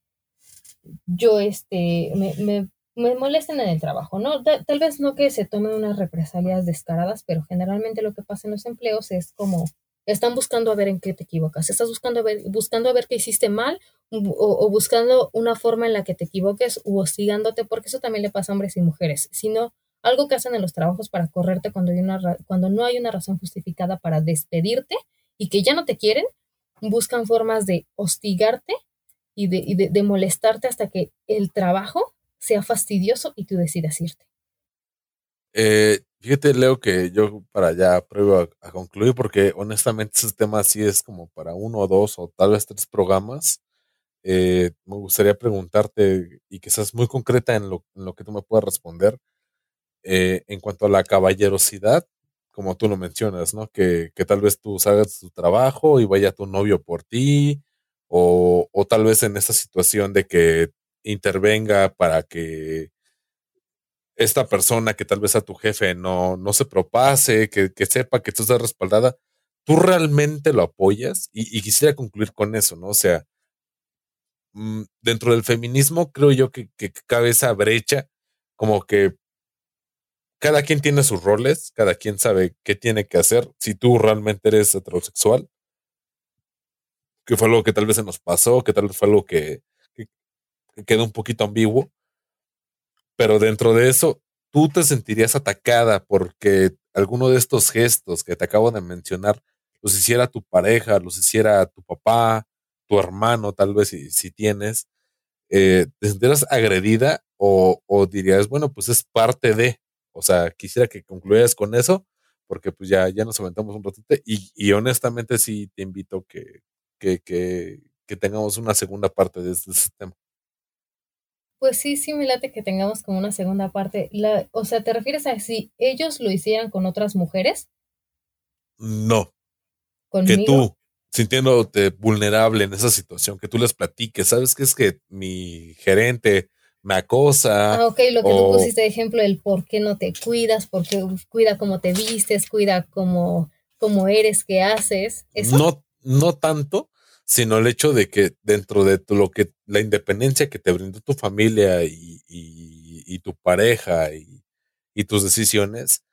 Speaker 3: yo, este, me, me, me molesten en el trabajo, ¿no? Tal, vez no que se tomen unas represalias descaradas, pero generalmente lo que pasa en los empleos es como están buscando a ver en qué te equivocas, estás buscando a ver, buscando a ver qué hiciste mal o, o, buscando una forma en la que te equivoques o hostigándote, porque eso también le pasa a hombres y mujeres, sino algo que hacen en los trabajos para correrte cuando, hay una, cuando no hay una razón justificada para despedirte y que ya no te quieren, buscan formas de hostigarte y de, de, molestarte hasta que el trabajo sea fastidioso y tú decidas irte.
Speaker 1: Eh, fíjate, Leo, que yo para ya pruebo a, concluir, porque honestamente ese tema sí es como para uno o dos o tal vez tres programas. Eh, me gustaría preguntarte y que seas muy concreta en lo, en lo que tú me puedas responder eh, en cuanto a la caballerosidad, como tú lo mencionas, ¿no? Que, que tal vez tú salgas de tu trabajo y vaya tu novio por ti, o, o tal vez en esta situación de que intervenga para que esta persona que tal vez a tu jefe no, no se propase, que, que sepa que tú estás respaldada, tú realmente lo apoyas y, quisiera concluir con eso, ¿no? O sea, mm, dentro del feminismo creo yo que, que cabe esa brecha, como que cada quien tiene sus roles, cada quien sabe qué tiene que hacer. Si tú realmente eres heterosexual, que fue algo que tal vez se nos pasó, que tal vez fue algo que, quedó un poquito ambiguo, pero dentro de eso, tú te sentirías atacada porque alguno de estos gestos que te acabo de mencionar los hiciera tu pareja, los hiciera tu papá, tu hermano, tal vez si, si tienes, eh, ¿te sentirías agredida o, o, dirías, bueno, pues es parte de, o sea, quisiera que concluyeras con eso, porque pues ya, ya nos aventamos un ratito y, y honestamente sí te invito que, que, que, que tengamos una segunda parte de este, tema.
Speaker 3: Pues sí, sí me late que tengamos como una segunda parte. La, o sea, ¿te refieres a si ellos lo hicieran con otras mujeres?
Speaker 1: No. Que tú, sintiéndote vulnerable en esa situación, que tú les platiques, ¿sabes qué es que mi gerente me acosa?
Speaker 3: Ah, ok, lo que tú pusiste de ejemplo, el por qué no te cuidas, porque cuida cómo te vistes, cuida cómo, cómo eres, qué haces. ¿Eso?
Speaker 1: No, no tanto, sino el hecho de que dentro de lo que la independencia que te brindó tu familia y, tu pareja y, tus decisiones,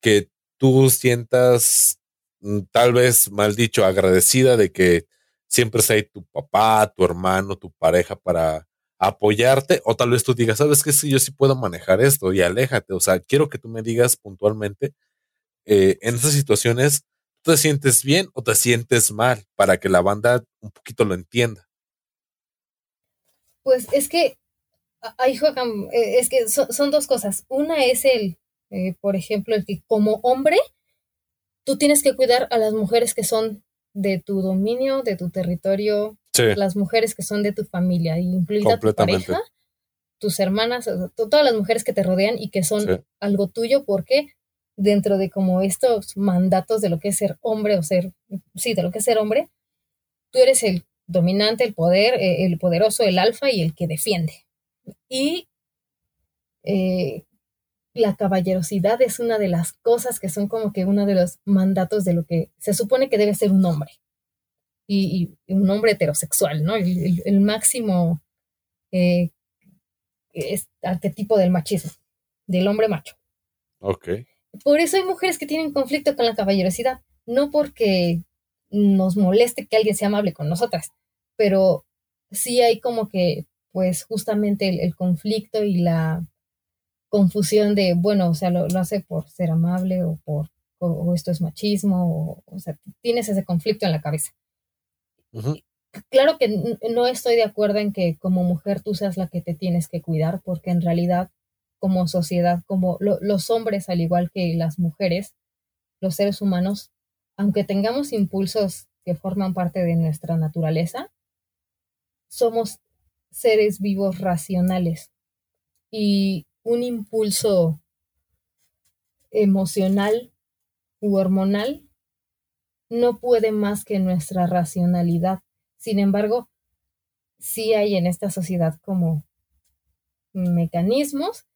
Speaker 1: que tú sientas mm, tal vez mal dicho agradecida de que siempre está ahí tu papá, tu hermano, tu pareja para apoyarte, o tal vez tú digas, sabes que sí, yo sí puedo manejar esto y aléjate, o sea, quiero que tú me digas puntualmente, eh, en estas situaciones, ¿tú te sientes bien o te sientes mal para que la banda un poquito lo entienda?
Speaker 3: Pues es que ahí juegan, eh, es que son, dos cosas. Una es el, eh, por ejemplo, el que como hombre, tú tienes que cuidar a las mujeres que son de tu dominio, de tu territorio, las mujeres que son de tu familia, incluida tu pareja, tus hermanas, todas las mujeres que te rodean y que son algo tuyo, porque dentro de como estos mandatos de lo que es ser hombre o ser, sí, de lo que es ser hombre, tú eres el dominante, el poder, eh, el poderoso, el alfa y el que defiende. Y eh, la caballerosidad es una de las cosas que son como que uno de los mandatos de lo que se supone que debe ser un hombre. Y, un hombre heterosexual, ¿no? El, máximo eh, arquetipo del machismo, del hombre macho.
Speaker 1: Ok.
Speaker 3: Por eso hay mujeres que tienen conflicto con la caballerosidad, no porque nos moleste que alguien sea amable con nosotras, pero sí hay como que, pues justamente el conflicto y la confusión de, bueno, o sea, lo, hace por ser amable o por, o, esto es machismo, o, o, sea, tienes ese conflicto en la cabeza. Claro que no estoy de acuerdo en que como mujer tú seas la que te tienes que cuidar, porque en realidad como sociedad, como los hombres, al igual que las mujeres, los seres humanos, aunque tengamos impulsos que forman parte de nuestra naturaleza, somos seres vivos racionales. Y un impulso emocional u hormonal no puede más que nuestra racionalidad. Sin embargo, sí hay en esta sociedad como mecanismos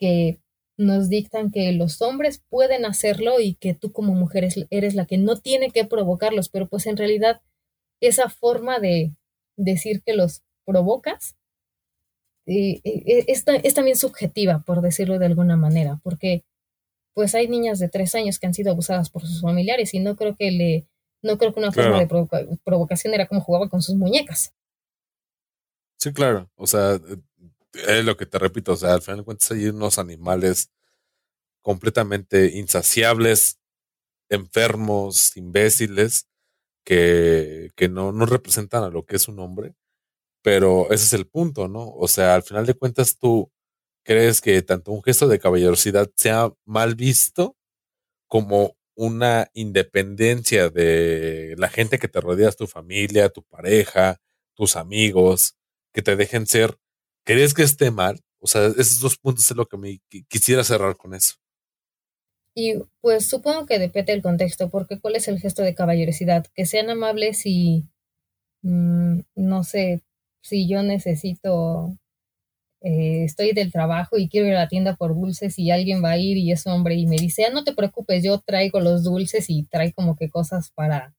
Speaker 3: que nos dictan que los hombres pueden hacerlo y que tú como mujer eres la que no tiene que provocarlos, pero pues en realidad esa forma de decir que los provocas eh, eh, es, es, también subjetiva, por decirlo de alguna manera, porque pues hay niñas de tres años que han sido abusadas por sus familiares y no creo que le, no creo que una forma de provocación era como jugaba con sus muñecas.
Speaker 1: Sí, claro, o sea, es lo que te repito, o sea, al final de cuentas hay unos animales completamente insaciables, enfermos, imbéciles, que, que no, no representan a lo que es un hombre pero ese es el punto, ¿no? O sea, al final de cuentas tú crees que tanto un gesto de caballerosidad sea mal visto como una independencia de la gente que te rodeas, tu familia, tu pareja, tus amigos, que te dejen ser. ¿Crees que esté mal? O sea, esos dos puntos es lo que me quisiera cerrar con eso.
Speaker 3: Y pues supongo que depende del contexto, porque ¿cuál es el gesto de caballerosidad? Que sean amables y, mm, no sé, si yo necesito, eh, estoy del trabajo y quiero ir a la tienda por dulces y alguien va a ir y es hombre y me dice, ah, no te preocupes, yo traigo los dulces y trae como que cosas para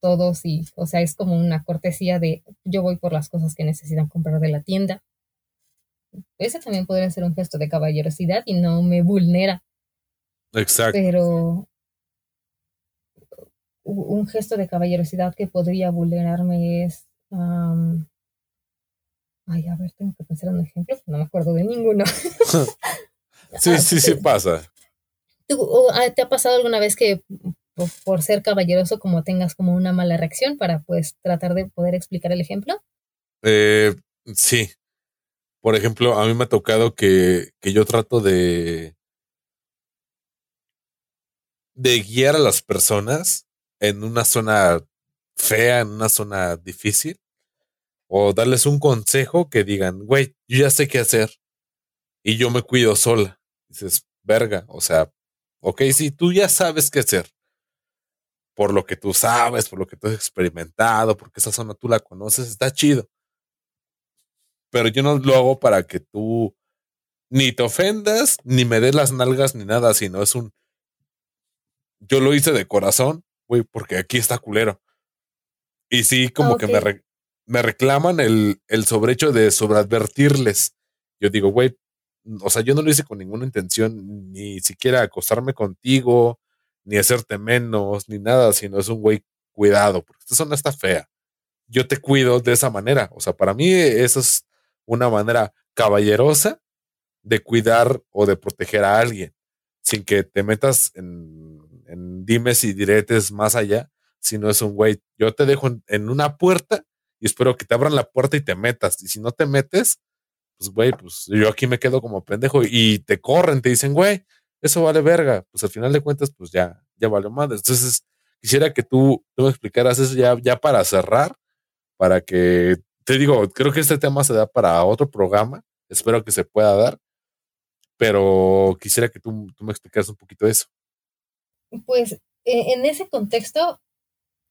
Speaker 3: todos y, o sea, es como una cortesía de yo voy por las cosas que necesitan comprar de la tienda. Ese también podría ser un gesto de caballerosidad y no me vulnera.
Speaker 1: Exacto.
Speaker 3: Pero un gesto de caballerosidad que podría vulnerarme es Ay, a ver, tengo que pensar en un ejemplo, no me acuerdo de ninguno.
Speaker 1: sí, sí, sí pasa.
Speaker 3: Ah, ¿Te ha pasado alguna vez que por, ser caballeroso como tengas como una mala reacción para pues tratar de poder explicar el ejemplo?
Speaker 1: Eh, sí. Por ejemplo, a mí me ha tocado que, que yo trato de de guiar a las personas en una zona fea, en una zona difícil, o darles un consejo que digan, güey, yo ya sé qué hacer y yo me cuido sola. Dices, verga, o sea, ok, sí, tú ya sabes qué hacer. Por lo que tú sabes, por lo que tú has experimentado, porque esa zona tú la conoces, está chido. Pero yo no lo hago para que tú ni te ofendas, ni me des las nalgas, ni nada, sino es un... Yo lo hice de corazón, güey, porque aquí está culero. Y sí, como que me, me reclaman el, el sobrehecho de sobreadvertirles. Yo digo, güey, o sea, yo no lo hice con ninguna intención, ni siquiera acostarme contigo, ni hacerte menos, ni nada, sino es un güey cuidado, porque esta zona está fea. yo te cuido de esa manera. O sea, para mí eso es una manera caballerosa de cuidar o de proteger a alguien sin que te metas en, dimes y diretes más allá, si no es un güey, yo te dejo en, una puerta y espero que te abran la puerta y te metas. Y si no te metes, pues güey, pues yo aquí me quedo como pendejo y te corren, te dicen, güey, eso vale verga. Pues al final de cuentas, pues ya, ya vale madre. Entonces, quisiera que tú, tú me explicaras eso ya, ya para cerrar, para que, te digo, creo que este tema se da para otro programa, espero que se pueda dar, pero quisiera que tú, me explicaras un poquito eso.
Speaker 3: Pues e, en ese contexto,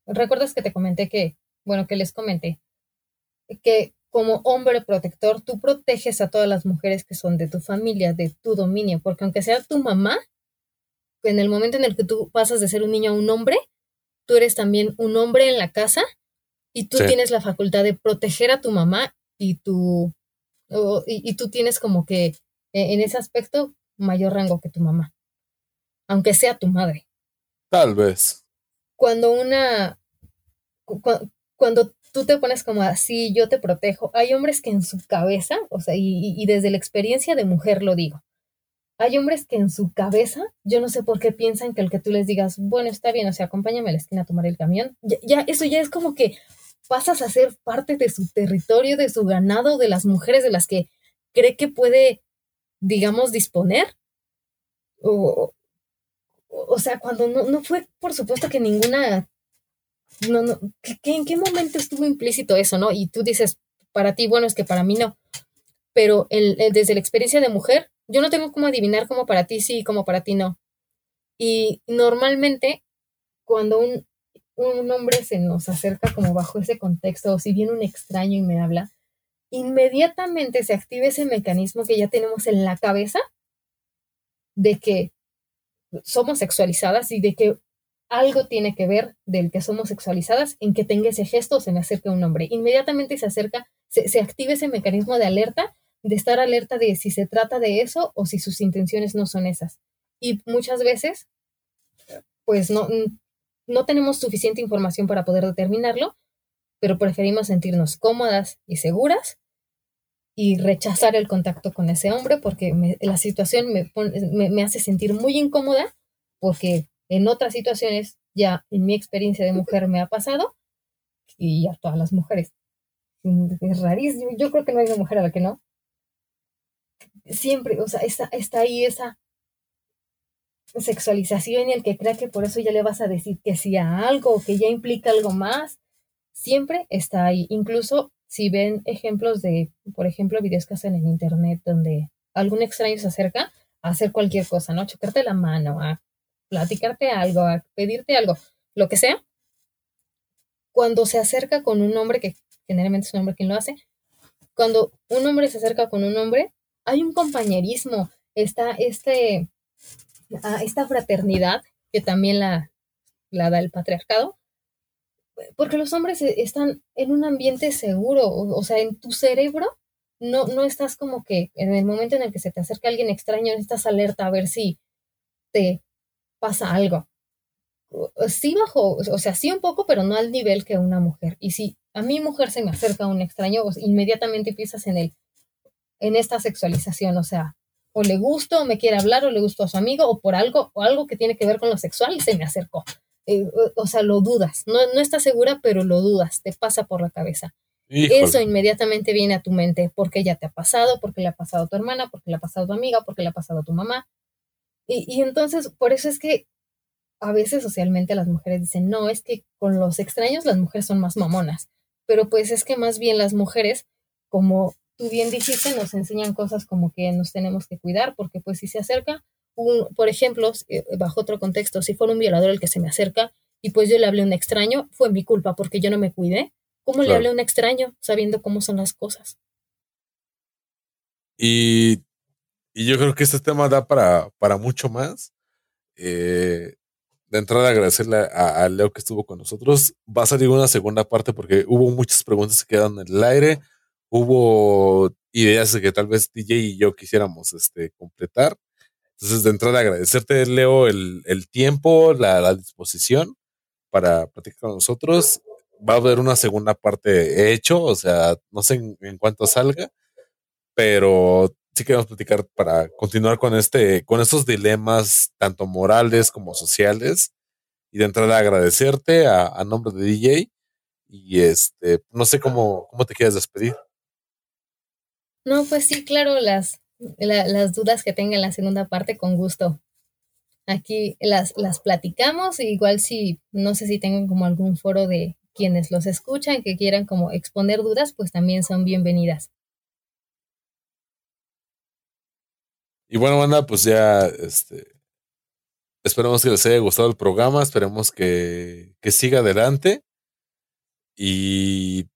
Speaker 3: recuerdas que te comenté que, bueno, que les comenté, que como hombre protector, tú proteges a todas las mujeres que son de tu familia, de tu dominio, porque aunque sea tu mamá, en el momento en el que tú pasas de ser un niño a un hombre, tú eres también un hombre en la casa y tú tienes la facultad de proteger a tu mamá y tú, y, tú tienes como que e, en ese aspecto mayor rango que tu mamá, aunque sea tu madre.
Speaker 1: Tal vez.
Speaker 3: Cuando una, cuando tú te pones como así, yo te protejo, hay hombres que en su cabeza, o sea, y desde la experiencia de mujer lo digo, hay hombres que en su cabeza, yo no sé por qué piensan que el que tú les digas, bueno, está bien, o sea, acompáñame a la esquina a tomar el camión, ya, eso ya es como que pasas a ser parte de su territorio, de su ganado, de las mujeres de las que cree que puede, digamos, disponer. O, o sea, cuando no, no fue, por supuesto que ninguna, no, no, ¿en qué momento estuvo implícito eso, no? Y tú dices, para ti, bueno, es que para mí no. Pero el, desde la experiencia de mujer, yo no tengo cómo adivinar cómo para ti sí y cómo para ti no. Y normalmente, cuando un, un hombre se nos acerca como bajo ese contexto, o si viene un extraño y me habla, inmediatamente se activa ese mecanismo que ya tenemos en la cabeza de que somos sexualizadas y de que algo tiene que ver del que somos sexualizadas en que tenga ese gesto o se me acerque un hombre. Inmediatamente se acerca, se, se activa ese mecanismo de alerta de estar alerta de si se trata de eso o si sus intenciones no son esas. Y muchas veces, pues no, no tenemos suficiente información para poder determinarlo, pero preferimos sentirnos cómodas y seguras y rechazar el contacto con ese hombre porque la situación me, me, hace sentir muy incómoda porque en otras situaciones ya en mi experiencia de mujer me ha pasado y a todas las mujeres. Es rarísimo. Yo creo que no hay una mujer a la que no siempre, o sea, está, está ahí esa sexualización y el que crea que por eso ya le vas a decir que sí a algo que ya implica algo más, siempre está ahí. Incluso si ven ejemplos de, por ejemplo, videos que hacen en internet donde algún extraño se acerca a hacer cualquier cosa, ¿no? Chocarte la mano, a platicarte algo, a pedirte algo, lo que sea. Cuando se acerca con un hombre, que generalmente es un hombre quien lo hace, cuando un hombre se acerca con un hombre, hay un compañerismo, está este, ah, esta fraternidad que también la, la da el patriarcado, porque los hombres e, están en un ambiente seguro, o, sea, en tu cerebro no, no estás como que en el momento en el que se te acerca alguien extraño, estás alerta a ver si te pasa algo. Sí bajo, o sea, sí un poco, pero no al nivel que una mujer. Y si a mi mujer se me acerca un extraño, pues, inmediatamente piensas en el en esta sexualización, o sea, o le gusto, o me quiere hablar, o le gustó a su amigo, o por algo, o algo que tiene que ver con lo sexual y se me acercó. Eh, o sea, lo dudas, no, no estás segura, pero lo dudas, te pasa por la cabeza. Eso inmediatamente viene a tu mente, porque ya te ha pasado, porque le ha pasado a tu hermana, porque le ha pasado a tu amiga, porque le ha pasado a tu mamá. Y, y entonces, por eso es que a veces socialmente las mujeres dicen, no, es que con los extraños las mujeres son más mamonas, pero pues es que más bien las mujeres, como tú bien dijiste, nos enseñan cosas como que nos tenemos que cuidar, porque pues si se acerca, un, por ejemplo, eh, bajo otro contexto, si fuera un violador el que se me acerca y pues yo le hablé a un extraño, fue mi culpa porque yo no me cuidé. ¿Cómo le hablé a un extraño sabiendo cómo son las cosas?
Speaker 1: Y, y yo creo que este tema da para, para mucho más. Eh, de entrada agradecerle a, a, Leo que estuvo con nosotros. Va a salir una segunda parte porque hubo muchas preguntas que quedan en el aire hubo ideas de que tal vez DJ y yo quisiéramos este, completar. Entonces, de entrada, agradecerte, Leo, el, el tiempo, la, la, disposición para platicar con nosotros. va a haber una segunda parte hecho, o sea, no sé en, cuánto salga, pero sí queremos platicar para continuar con este, con estos dilemas, tanto morales como sociales. Y de entrada agradecerte a, nombre de DJ. Y este, no sé cómo, cómo te quieres despedir.
Speaker 3: No, pues sí, claro, las, las dudas que tenga en la segunda parte, con gusto. Aquí las, las platicamos, igual si, no sé si tengan como algún foro de quienes los escuchan, que quieran como exponer dudas, pues también son bienvenidas.
Speaker 1: Y bueno, banda, pues ya, este, esperemos que les haya gustado el programa, esperemos que, que siga adelante y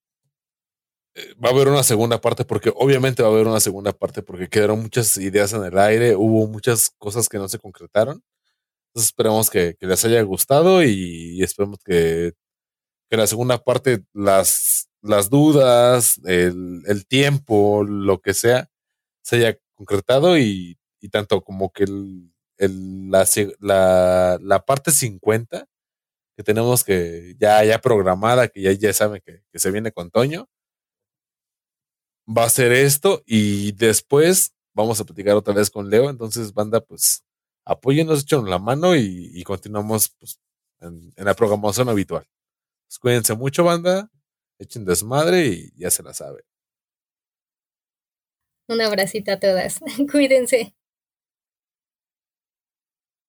Speaker 1: va a haber una segunda parte, porque obviamente va a haber una segunda parte, porque quedaron muchas ideas en el aire, hubo muchas cosas que no se concretaron. Entonces esperemos que, les haya gustado y, esperemos que, que la segunda parte, las, las dudas, el, el tiempo, lo que sea, se haya concretado y y tanto como que el, la, la, parte 50 que tenemos que ya, ya programada, que ya, ya saben que, se viene con Toño, va a ser esto y después vamos a platicar otra vez con Leo. Entonces, banda, pues apóyenos, echen la mano y, continuamos pues, en, la programación habitual. Pues, cuídense mucho, banda, echen desmadre y ya se la sabe.
Speaker 3: Un abracito a todas. Cuídense.